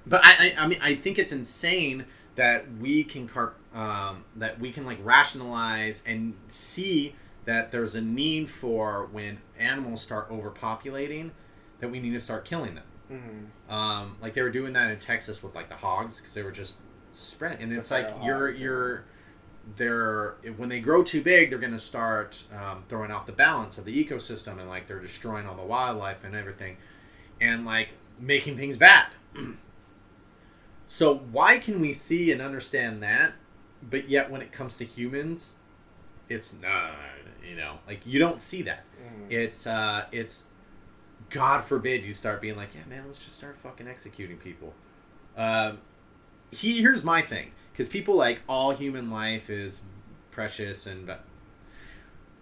but I, I, I mean, I think it's insane that we can car- um, that we can like rationalize and see that there's a need for when animals start overpopulating that we need to start killing them. Mhm. Um, like they were doing that in Texas with like the hogs because they were just spreading, and it's like you're hogs, yeah. They're when they grow too big, they're gonna start um, throwing off the balance of the ecosystem, and like they're destroying all the wildlife and everything, and like making things bad. so why can we see and understand that, but yet when it comes to humans, it's not you know like you don't see that. Mhm. It's uh it's God forbid you start being like, yeah, man, let's just start fucking executing people. Um, he, here's my thing, because people like all human life is precious, and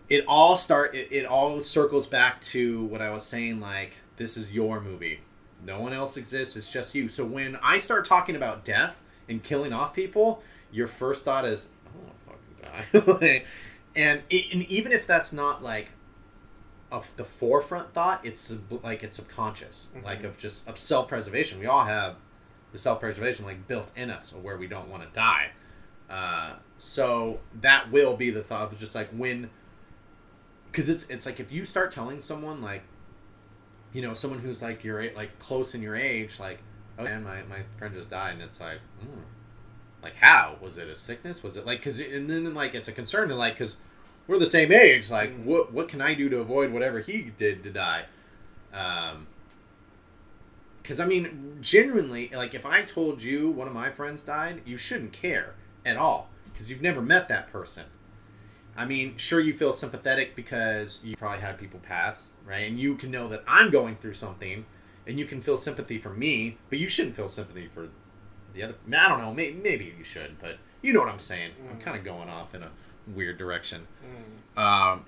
it all start. It, it all circles back to what I was saying. Like, this is your movie. No one else exists. It's just you. So when I start talking about death and killing off people, your first thought is, I don't want to fucking die. and, it, and even if that's not like of the forefront thought it's sub- like it's subconscious like Mhm. of just of self-preservation we all have the self-preservation like built in us of where we don't want to die uh, so that will be the thought of just like when because it's it's like if you start telling someone like you know someone who's like your a- like close in your age like oh man my, my friend just died and it's like mm. like how was it a sickness was it like because and then like it's a concern to like because we're the same age like Mm. what what can i do to avoid whatever he did to die um because i mean genuinely like if i told you one of my friends died you shouldn't care at all because you've never met that person i mean sure you feel sympathetic because you probably had people pass right and you can know that i'm going through something and you can feel sympathy for me but you shouldn't feel sympathy for the other I, don't know maybe, maybe you should but you know what i'm saying i'm Mm. kind of going off in a weird direction Mm. um,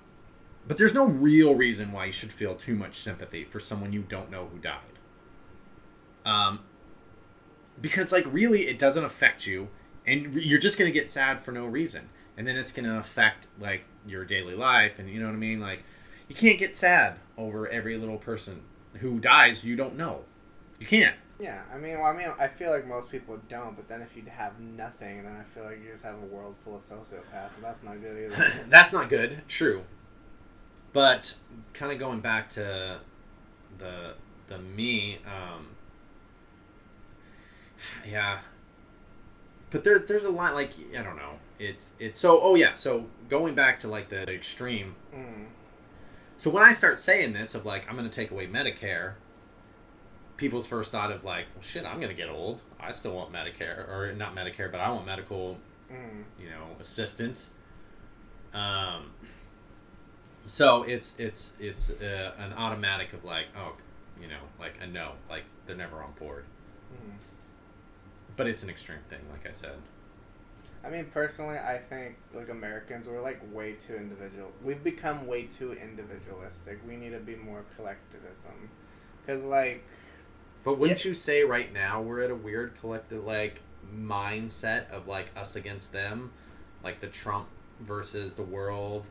but there's no real reason why you should feel too much sympathy for someone you don't know who died. Um, because like really, it doesn't affect you, and you're just gonna get sad for no reason, and then it's gonna affect like your daily life, and you know what I mean. Like, you can't get sad over every little person who dies you don't know. You can't. Yeah, I mean, well, I mean, I feel like most people don't, but then if you have nothing, then I feel like you just have a world full of sociopaths, and that's not good either. That's not good. True. But kind of going back to the the me, um, yeah, but there there's a lot like I don't know. It's it's so oh yeah. So going back to like the extreme. Mm. So when I start saying this of like I'm going to take away Medicare, people's first thought of like, well, shit, I'm going to get old. I still want Medicare or not Medicare, but I want medical, Mm. you know, assistance. Um. So it's it's it's uh, an automatic of like oh, you know, like a no, like they're never on board. But it's an extreme thing, like I said. I mean, personally, I think like Americans, we're like way too individual. We've become way too individualistic. We need to be more collectivism, because like, But wouldn't you say right now we're at a weird collective like mindset of like us against them, like the Trump versus the world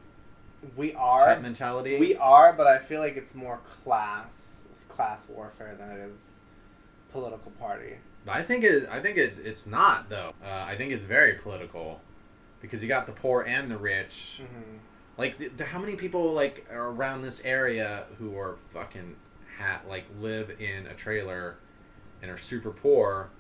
we are, mentality? we are, but I feel like it's more class class warfare than it is political party. I think it. I think it. It's not though. Uh, I think it's very political, because you got the poor and the rich. Mm-hmm. Like, the, the, how many people like are around this area who are fucking hat like live in a trailer, and are super poor,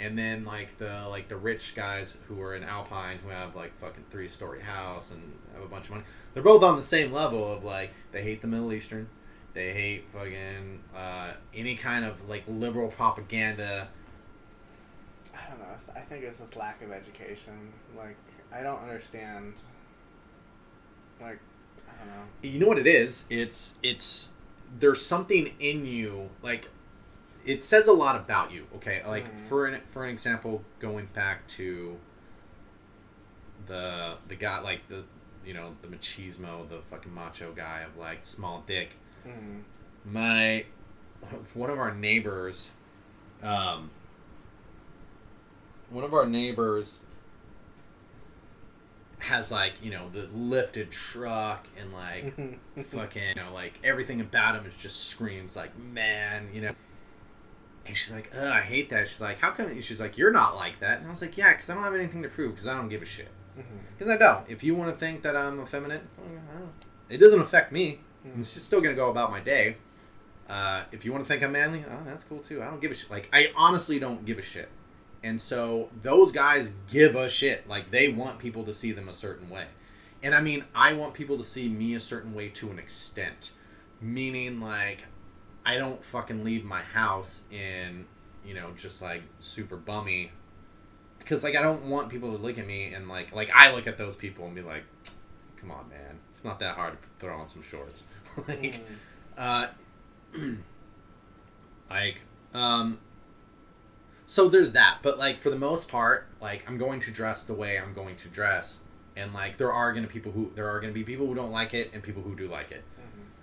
and then like the like the rich guys who are in Alpine who have like fucking three story house and have a bunch of money. They're both on the same level of like they hate the Middle Eastern, they hate fucking uh, any kind of like liberal propaganda. I don't know. I think it's this lack of education. Like, I don't understand. Like, I don't know. you know what it is it's it's there's something in you like it says a lot about you okay like Mhm. for an for an example going back to the the guy like the you know the machismo the fucking macho guy of like small dick Mm. my one of our neighbors um one of our neighbors has like you know the lifted truck and like fucking you know like everything about him is just screams like man you know. And she's like Ugh, i hate that. She's like how come? She's like you're not like that. And i was like yeah because i don't have anything to prove because i don't give a shit. Because i don't. If you want to think that i'm effeminate fine, I don't. it doesn't affect me. I'm just still gonna go about my day. Uh, if you want to think i'm manly oh that's cool too. I don't give a shit. Like i honestly don't give a shit and so those guys give a shit like they want people to see them a certain way and I mean, I want people to see me a certain way to an extent. Meaning, like, I don't fucking leave my house in, you know, just like super bummy. Because, like, I don't want people to look at me and, like, like I look at those people and be like, come on, man. It's not that hard to throw on some shorts. like, Mm. uh, like, um, so there's that. But, like, for the most part, like, I'm going to dress the way I'm going to dress and like there are gonna people who there are gonna be people who don't like it and people who do like it.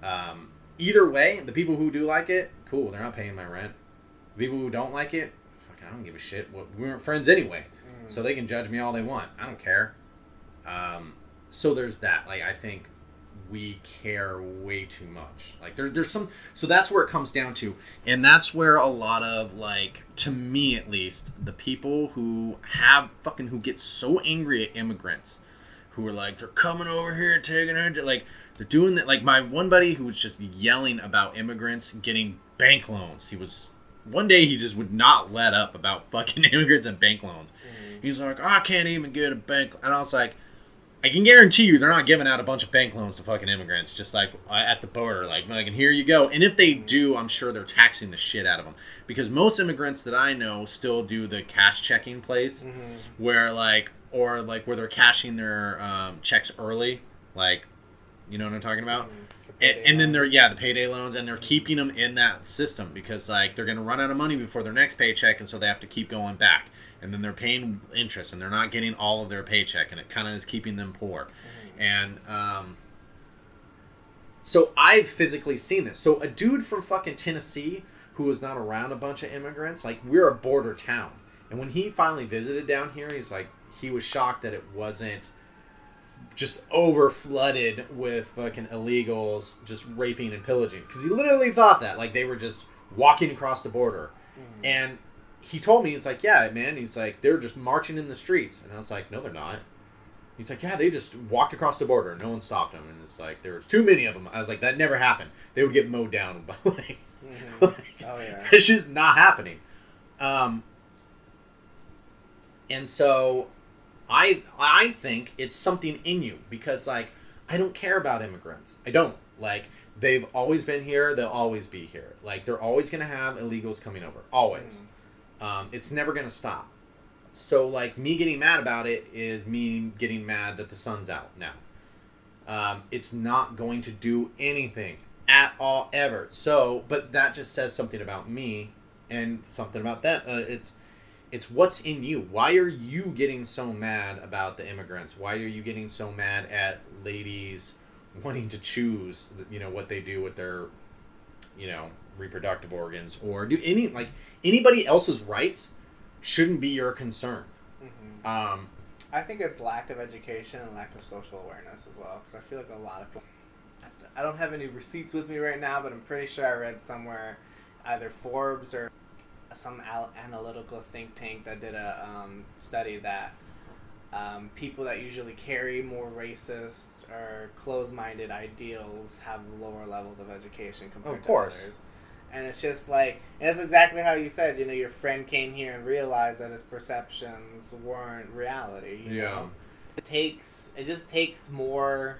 Mhm. Um, either way, the people who do like it, cool, they're not paying my rent. The people who don't like it, fucking, I don't give a shit. We weren't friends anyway, Mm. so they can judge me all they want. I don't care. Um, so there's that. Like I think we care way too much. Like there, there's some. So that's where it comes down to, and that's where a lot of like, to me at least, the people who have fucking who get so angry at immigrants, who are like they're coming over here taking it, like they're doing that. Like my one buddy who was just yelling about immigrants getting bank loans. He was one day he just would not let up about fucking immigrants and bank loans. Mm-hmm. He's like, I can't even get a bank, and I was like. I can guarantee you they're not giving out a bunch of bank loans to fucking immigrants just like uh, at the border. Like, like, and here you go. And if they do, I'm sure they're taxing the shit out of them because most immigrants that I know still do the cash checking place Mhm. where like or like where they're cashing their um, checks early, like you know what I'm talking about. Mm. The And, and then they're yeah the payday loans and they're keeping them in that system because like they're gonna run out of money before their next paycheck and so they have to keep going back and then they're paying interest and they're not getting all of their paycheck and it kind of is keeping them poor. And um, so I've physically seen this. So a dude from fucking Tennessee who was not around a bunch of immigrants like we're a border town. And when he finally visited down here he's like he was shocked that it wasn't just over flooded with fucking illegals just raping and pillaging. Because he literally thought that like they were just walking across the border. And he told me he's like yeah man he's like they're just marching in the streets and i was like no they're not he's like yeah they just walked across the border no one stopped them and it's like there was too many of them i was like that never happened they would get mowed down by like Mhm. like, Oh, yeah. it's just not happening. Um, and so I I think it's something in you because like I don't care about immigrants. I don't like they've always been here. They'll always be here. Like they're always gonna have illegals coming over. Always. Um, it's never gonna stop. So like me getting mad about it is me getting mad that the sun's out now. Um, it's not going to do anything at all ever. So, but that just says something about me and something about that. Uh, it's it's what's in you. Why are you getting so mad about the immigrants? Why are you getting so mad at ladies wanting to choose, you know, what they do with their, you know, reproductive organs or do any like anybody else's rights shouldn't be your concern. Mhm. Um, I think it's lack of education and lack of social awareness as well. Because I feel like a lot of people. I don't have any receipts with me right now, but I'm pretty sure I read somewhere, either Forbes or some al- analytical think tank that did a um, study that um, people that usually carry more racist or closed-minded ideals have lower levels of education compared Of to others. And it's just like it's exactly how you said. You know, your friend came here and realized that his perceptions weren't reality. Yeah. Know? It takes. It just takes more.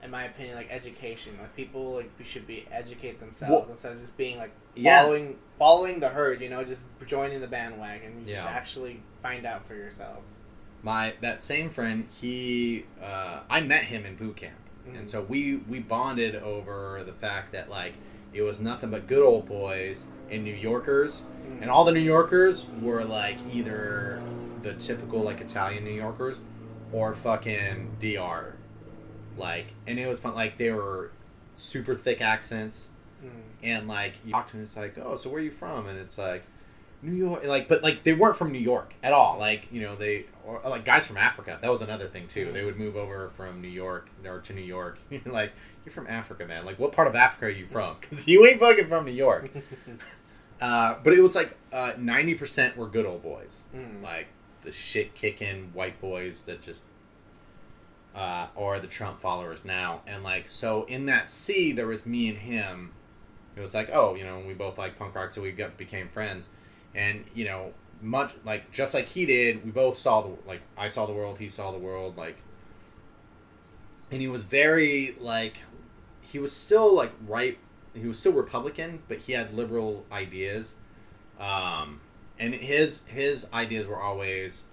In my opinion, like education, like people like we should be educate themselves Well- instead of just being like Yeah. following following the herd. You know, just joining the bandwagon. You just Yeah. actually find out for yourself. my that same friend, he uh, I met him in boot camp, Mhm. and so we we bonded over the fact that like it was nothing but good old boys and New Yorkers, Mm. and all the New Yorkers were like either the typical like Italian New Yorkers or fucking DR, like, and it was fun. Like they were super thick accents, Mm. and like you talk to them, it's like, oh, so where are you from? And it's like, New York. Like, but like they weren't from New York at all. Like you know they or like guys from Africa. That was another thing too. They would move over from New York or to New York. You're like, you're from Africa, man. Like, what part of Africa are you from? Because you ain't fucking from New York. uh, but it was like ninety percent were good old boys. Mm. Like the shit kicking white boys that just. Uh, or the Trump followers now, and like so in that sea, there was me and him, it was like oh you know we both like punk rock so we got became friends and you know much like just like he did we both saw the like i saw the world he saw the world like and he was very like he was still like right he was still republican but he had liberal ideas um and his his ideas were always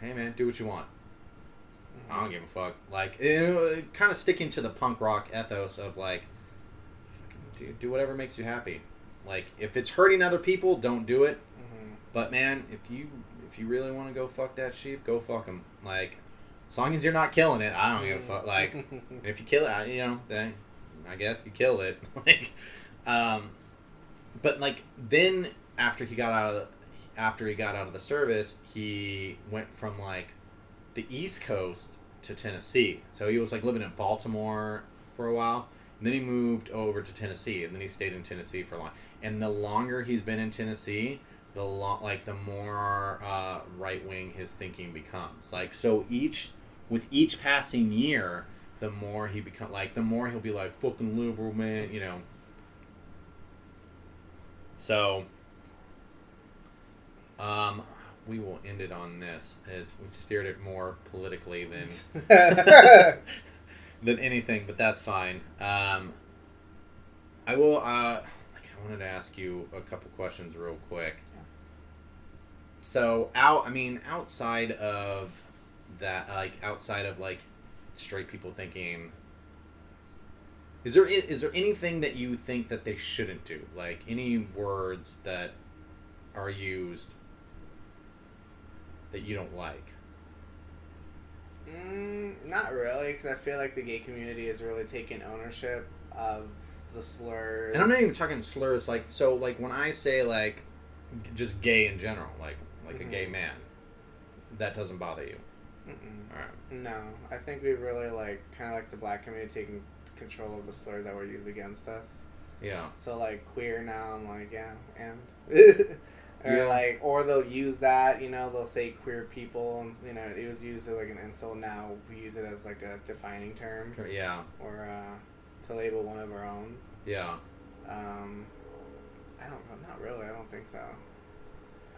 hey man do what you want. I don't give a fuck. Like kind of sticking to the punk rock ethos of like do, do whatever makes you happy. Like if it's hurting other people don't do it. But man, if you if you really want to go fuck that sheep, go fuck him. Like, as long as you're not killing it, I don't give a fuck. Like, if you kill it, you know, then I guess you kill it. like, um, but like then after he got out of the, after he got out of the service, he went from like the East Coast to Tennessee. So he was like living in Baltimore for a while. And then he moved over to Tennessee, and then he stayed in Tennessee for a long. And the longer he's been in Tennessee, the long like the more uh, right wing his thinking becomes. Like so, each with each passing year, the more he become like the more he'll be like fucking liberal man, you know. So, um, we will end it on this. It's, we steered it more politically than than anything, but that's fine. Um, I will. Uh, like, I wanted to ask you a couple questions real quick. So out, I mean, outside of that, like outside of like straight people thinking, is there is there anything that you think that they shouldn't do? Like any words that are used that you don't like? Mm, not really, because I feel like the gay community has really taken ownership of the slurs. And I'm not even talking slurs. Like so, like when I say like just gay in general, like like a Mhm. gay man, that doesn't bother you. All right. No, I think we really like kind of like the black community taking control of the slurs that were used against us. Yeah. So like queer now, I'm like yeah, and or Yeah. like or they'll use that, you know, they'll say queer people, and you know, it was used as like an insult. Now we use it as like a defining term Yeah. or uh, to label one of our own. Yeah. Um, I don't know, not really. I don't think so.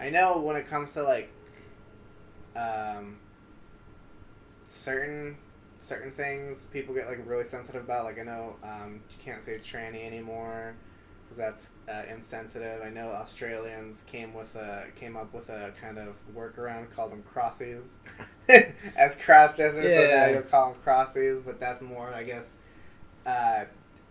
I know when it comes to like um, certain certain things people get like really sensitive about. Like I know um, you can't say tranny anymore because that's uh, insensitive. I know Australians came with a came up with a kind of workaround called them crossies as cross dressers. So now you'll call them crossies, but that's more I guess uh,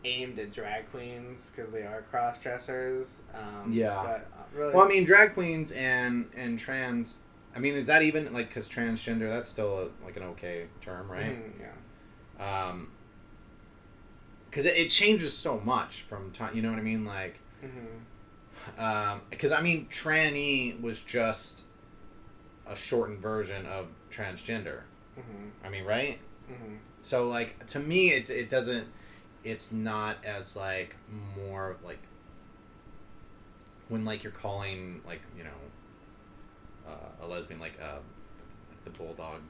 aimed at drag queens because they are cross dressers. Um, Yeah. But uh, really, Well, I mean, drag queens and and trans. I mean, is that even like because transgender? That's still a, like an okay term, right? mhm, yeah. Um, because it, it changes so much from time. You know what I mean? Like, hmm um, because I mean, tranny was just a shortened version of transgender. hmm I mean, right? hmm So like to me, it it doesn't. It's not as like more like when like you're calling like you know uh, a lesbian like uh, the bulldog.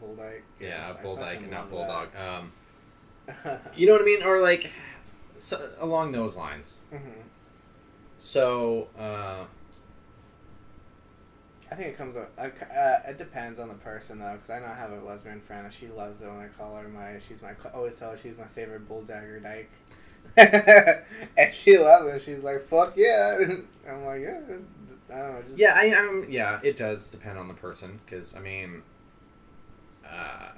Bulldog. Yeah, Yes, bulldog, not bulldog. Um, you know what I mean, or like so, along those lines. Mhm. So uh, I think it comes up. Uh, uh, it depends on the person though, because I know I have a lesbian friend and she loves it when I call her my. She's my. I always tell her she's my favorite bulldagger dyke. and she loves it. She's like, "Fuck yeah!" I'm like, "Yeah." I don't know. Just, yeah, I am. Yeah, it does depend on the person because I mean, uh,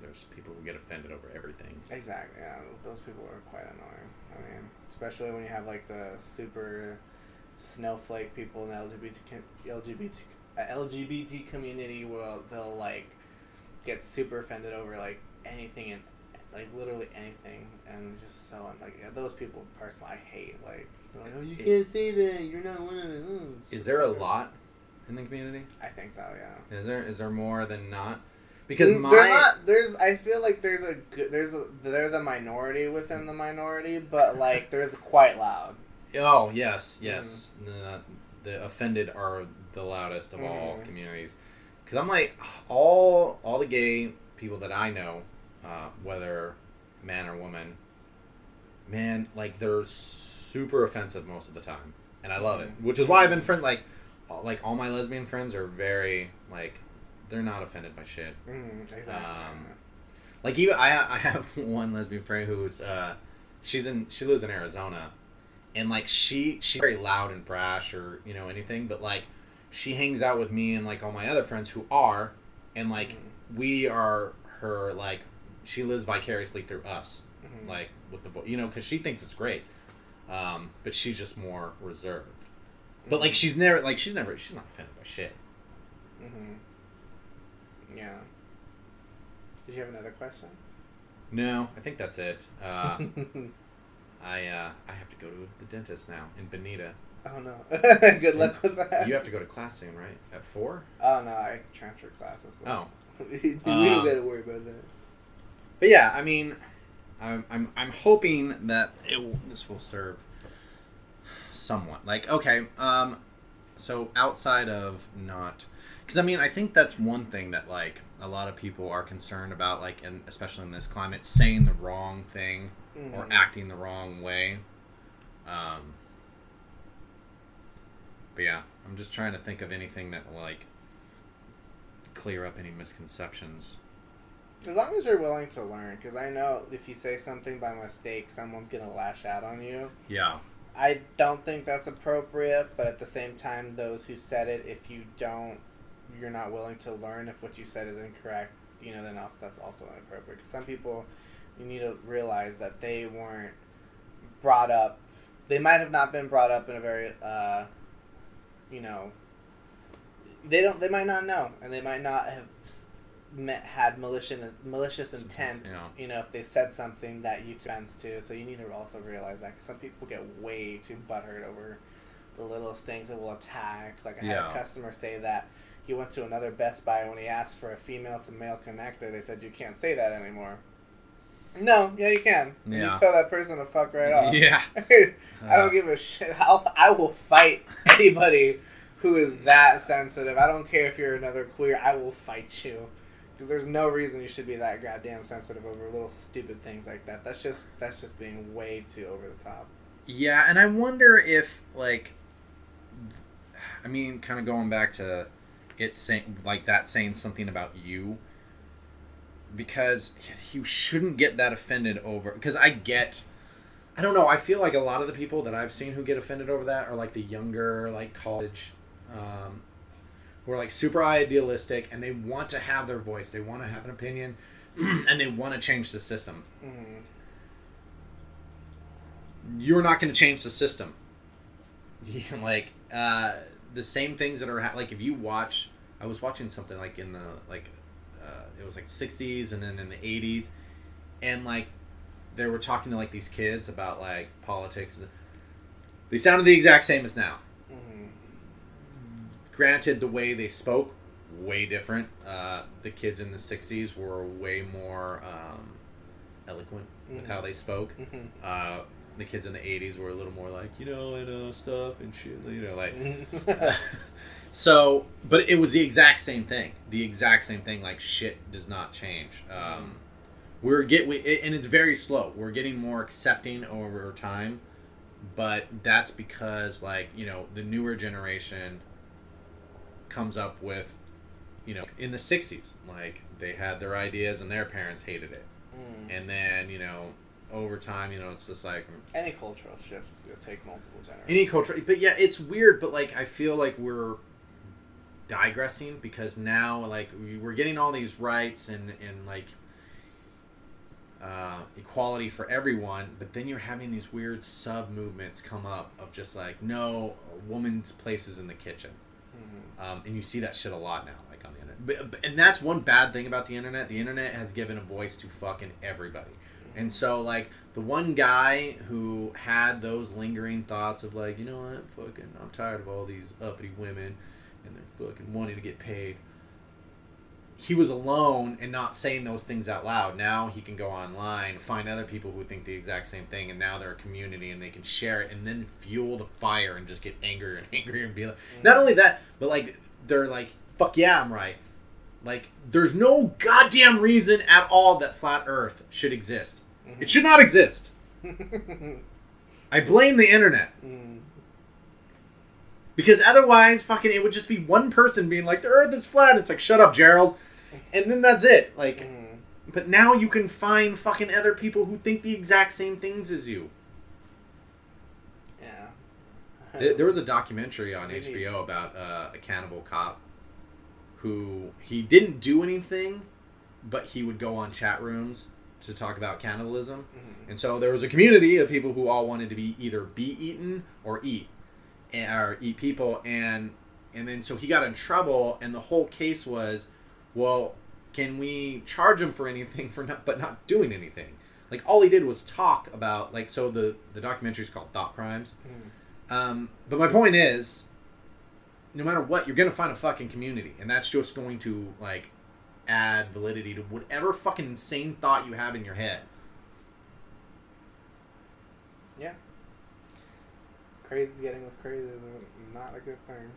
there's people who get offended over everything. Exactly. Yeah, those people are quite annoying. I mean, especially when you have like the super snowflake people in the LGBT LGBT LGBT community, will they'll like get super offended over like anything and like literally anything, and it's just so like yeah, those people personally I hate. Like, like, oh, you It- can't say that. You're not one of them. Oh, Is there a lot in the community? I think so. Yeah. Is there is there more than not? Because Mm, my not there's I feel like there's a good there's a they're the minority within the minority, but like they're quite loud. Oh yes yes the, the offended are the loudest of all Mhm. communities. Because I'm like all all the gay people that I know, uh, whether man or woman, man like they're super offensive most of the time, and I love it. Mhm. Which is why I've been friend like all- like all my lesbian friends are very like they're not offended by shit. Mm, exactly. Um, Like even I I have one lesbian friend who's uh she's in she lives in Arizona and like she she's very loud and brash or you know anything but like she hangs out with me and like all my other friends who are and like Mhm. we are her like she lives vicariously through us Mhm. like with the you know because she thinks it's great um but she's just more reserved but like she's never like she's never she's not offended by shit Mm-hmm. Yeah. Did you have another question? no i think that's it uh i uh i have to go to the dentist now in bonita oh no. Good luck with that. You have to go to class soon, right? At four? Oh no, I transferred classes. so- Oh, we don't gotta worry about that. but yeah, I mean, I'm I'm, I'm hoping that it will, this will serve somewhat. Like, okay, um, so outside of not, because I mean, I think that's one thing that like a lot of people are concerned about, like, and especially in this climate, saying the wrong thing or Mhm. acting the wrong way. Um, but yeah, I'm just trying to think of anything that will like clear up any misconceptions. As long as you're willing to learn, because I know if you say something by mistake, someone's gonna lash out on you. Yeah. I don't think that's appropriate, but at the same time, those who said it, if you don't, you're not willing to learn if what you said is incorrect, you know, then also, that's also inappropriate. 'Cause some people, you need to realize that they weren't brought up. They might have not been brought up in a very, uh, you know, they don't. They might not know, and they might not have met, had malicious malicious intent. Yeah. You know, if they said something that you took offense to, so you need to also realize that 'cause some people get way too butthurt over the littlest things that will attack. Like I had a customer say that he went to another Best Buy when he asked for a female to male connector. They said you can't say that anymore. No, yeah, you can. Yeah. You tell that person to fuck right off. Yeah. I don't uh. give a shit. I'll, I will fight anybody who is that sensitive. I don't care if you're another queer. I will fight you because there's no reason you should be that goddamn sensitive over little stupid things like that. That's just that's just being way too over the top. Yeah, and I wonder if like I mean, kind of going back to it's saying like that saying something about you because you shouldn't get that offended over because I get I don't know I feel like a lot of the people that I've seen who get offended over that are like the younger like college um, who are like super idealistic and they want to have their voice they want to have an opinion and they want to change the system Mhm. you're not going to change the system. like uh, the same things that are ha- like if you watch, I was watching something like in the like it was like '60s and then in the '80s, and like they were talking to like these kids about like politics. and They sounded the exact same as now. Mhm. Granted, the way they spoke way different. Uh, the kids in the '60s were way more um, eloquent with how they spoke. Mhm. Uh, the kids in the 80s were a little more like, you know, and uh, stuff and shit, you know, like. So, but it was the exact same thing. The exact same thing. Like, shit does not change. Um, we're get we, and it's very slow. We're getting more accepting over time, but that's because, like, you know, the newer generation comes up with, you know, in the 60s, like, they had their ideas and their parents hated it. Mm. And then, you know, over time, you know, it's just like, Any cultural shifts will take multiple generations. any culture but yeah it's weird but like i feel like we're digressing because now like we- we're getting all these rights and and like uh, equality for everyone but then you're having these weird sub movements come up of just like no woman's place is in the kitchen. Mhm. um, and you see that shit a lot now like on the internet. But, but- and that's one bad thing about the internet. The internet has given a voice to fucking everybody. And so like the one guy who had those lingering thoughts of like you know what? Fucking i'm tired of all these uppity women and they're fucking wanting to get paid he was alone and not saying those things out loud. Now he can go online, find other people who think the exact same thing, and now they're a community and they can share it and then fuel the fire and just get angrier and angrier and be like, not only that, but like they're like, fuck yeah, I'm right. Like there's no goddamn reason at all that flat Earth should exist. It should not exist. I blame the internet. Mm. Because otherwise, fucking, it would just be one person being like, the earth is flat. It's like, shut up, Gerald. And then that's it. Like, Mm. but now you can find fucking other people who think the exact same things as you. Yeah. There there was a documentary on Maybe. HBO about uh, a cannibal cop who he didn't do anything, but he would go on chat rooms to talk about cannibalism. Mhm. And so there was a community of people who all wanted to be either be eaten or eat, and, or eat people. And and then so he got in trouble, and the whole case was, well, can we charge him for anything for not but not doing anything? Like all he did was talk about like so the the documentary is called Thought Crimes. Mm. Um, but my point is, no matter what, you're gonna find a fucking community, and that's just going to like add validity to whatever fucking insane thought you have in your head. Yeah. Crazy getting with crazy is not a good thing.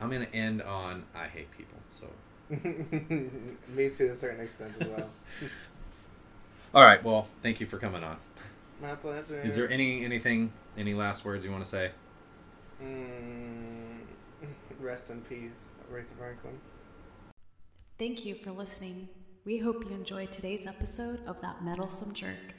I'm gonna end on I hate people. So, thing. Me to a certain extent as well. all right. Well, thank you for coming on. My pleasure. Is there any anything, any last words you want to say? Mm, rest in peace, Aretha Franklin. Thank you for listening. We hope you enjoyed today's episode of That Meddlesome Jerk.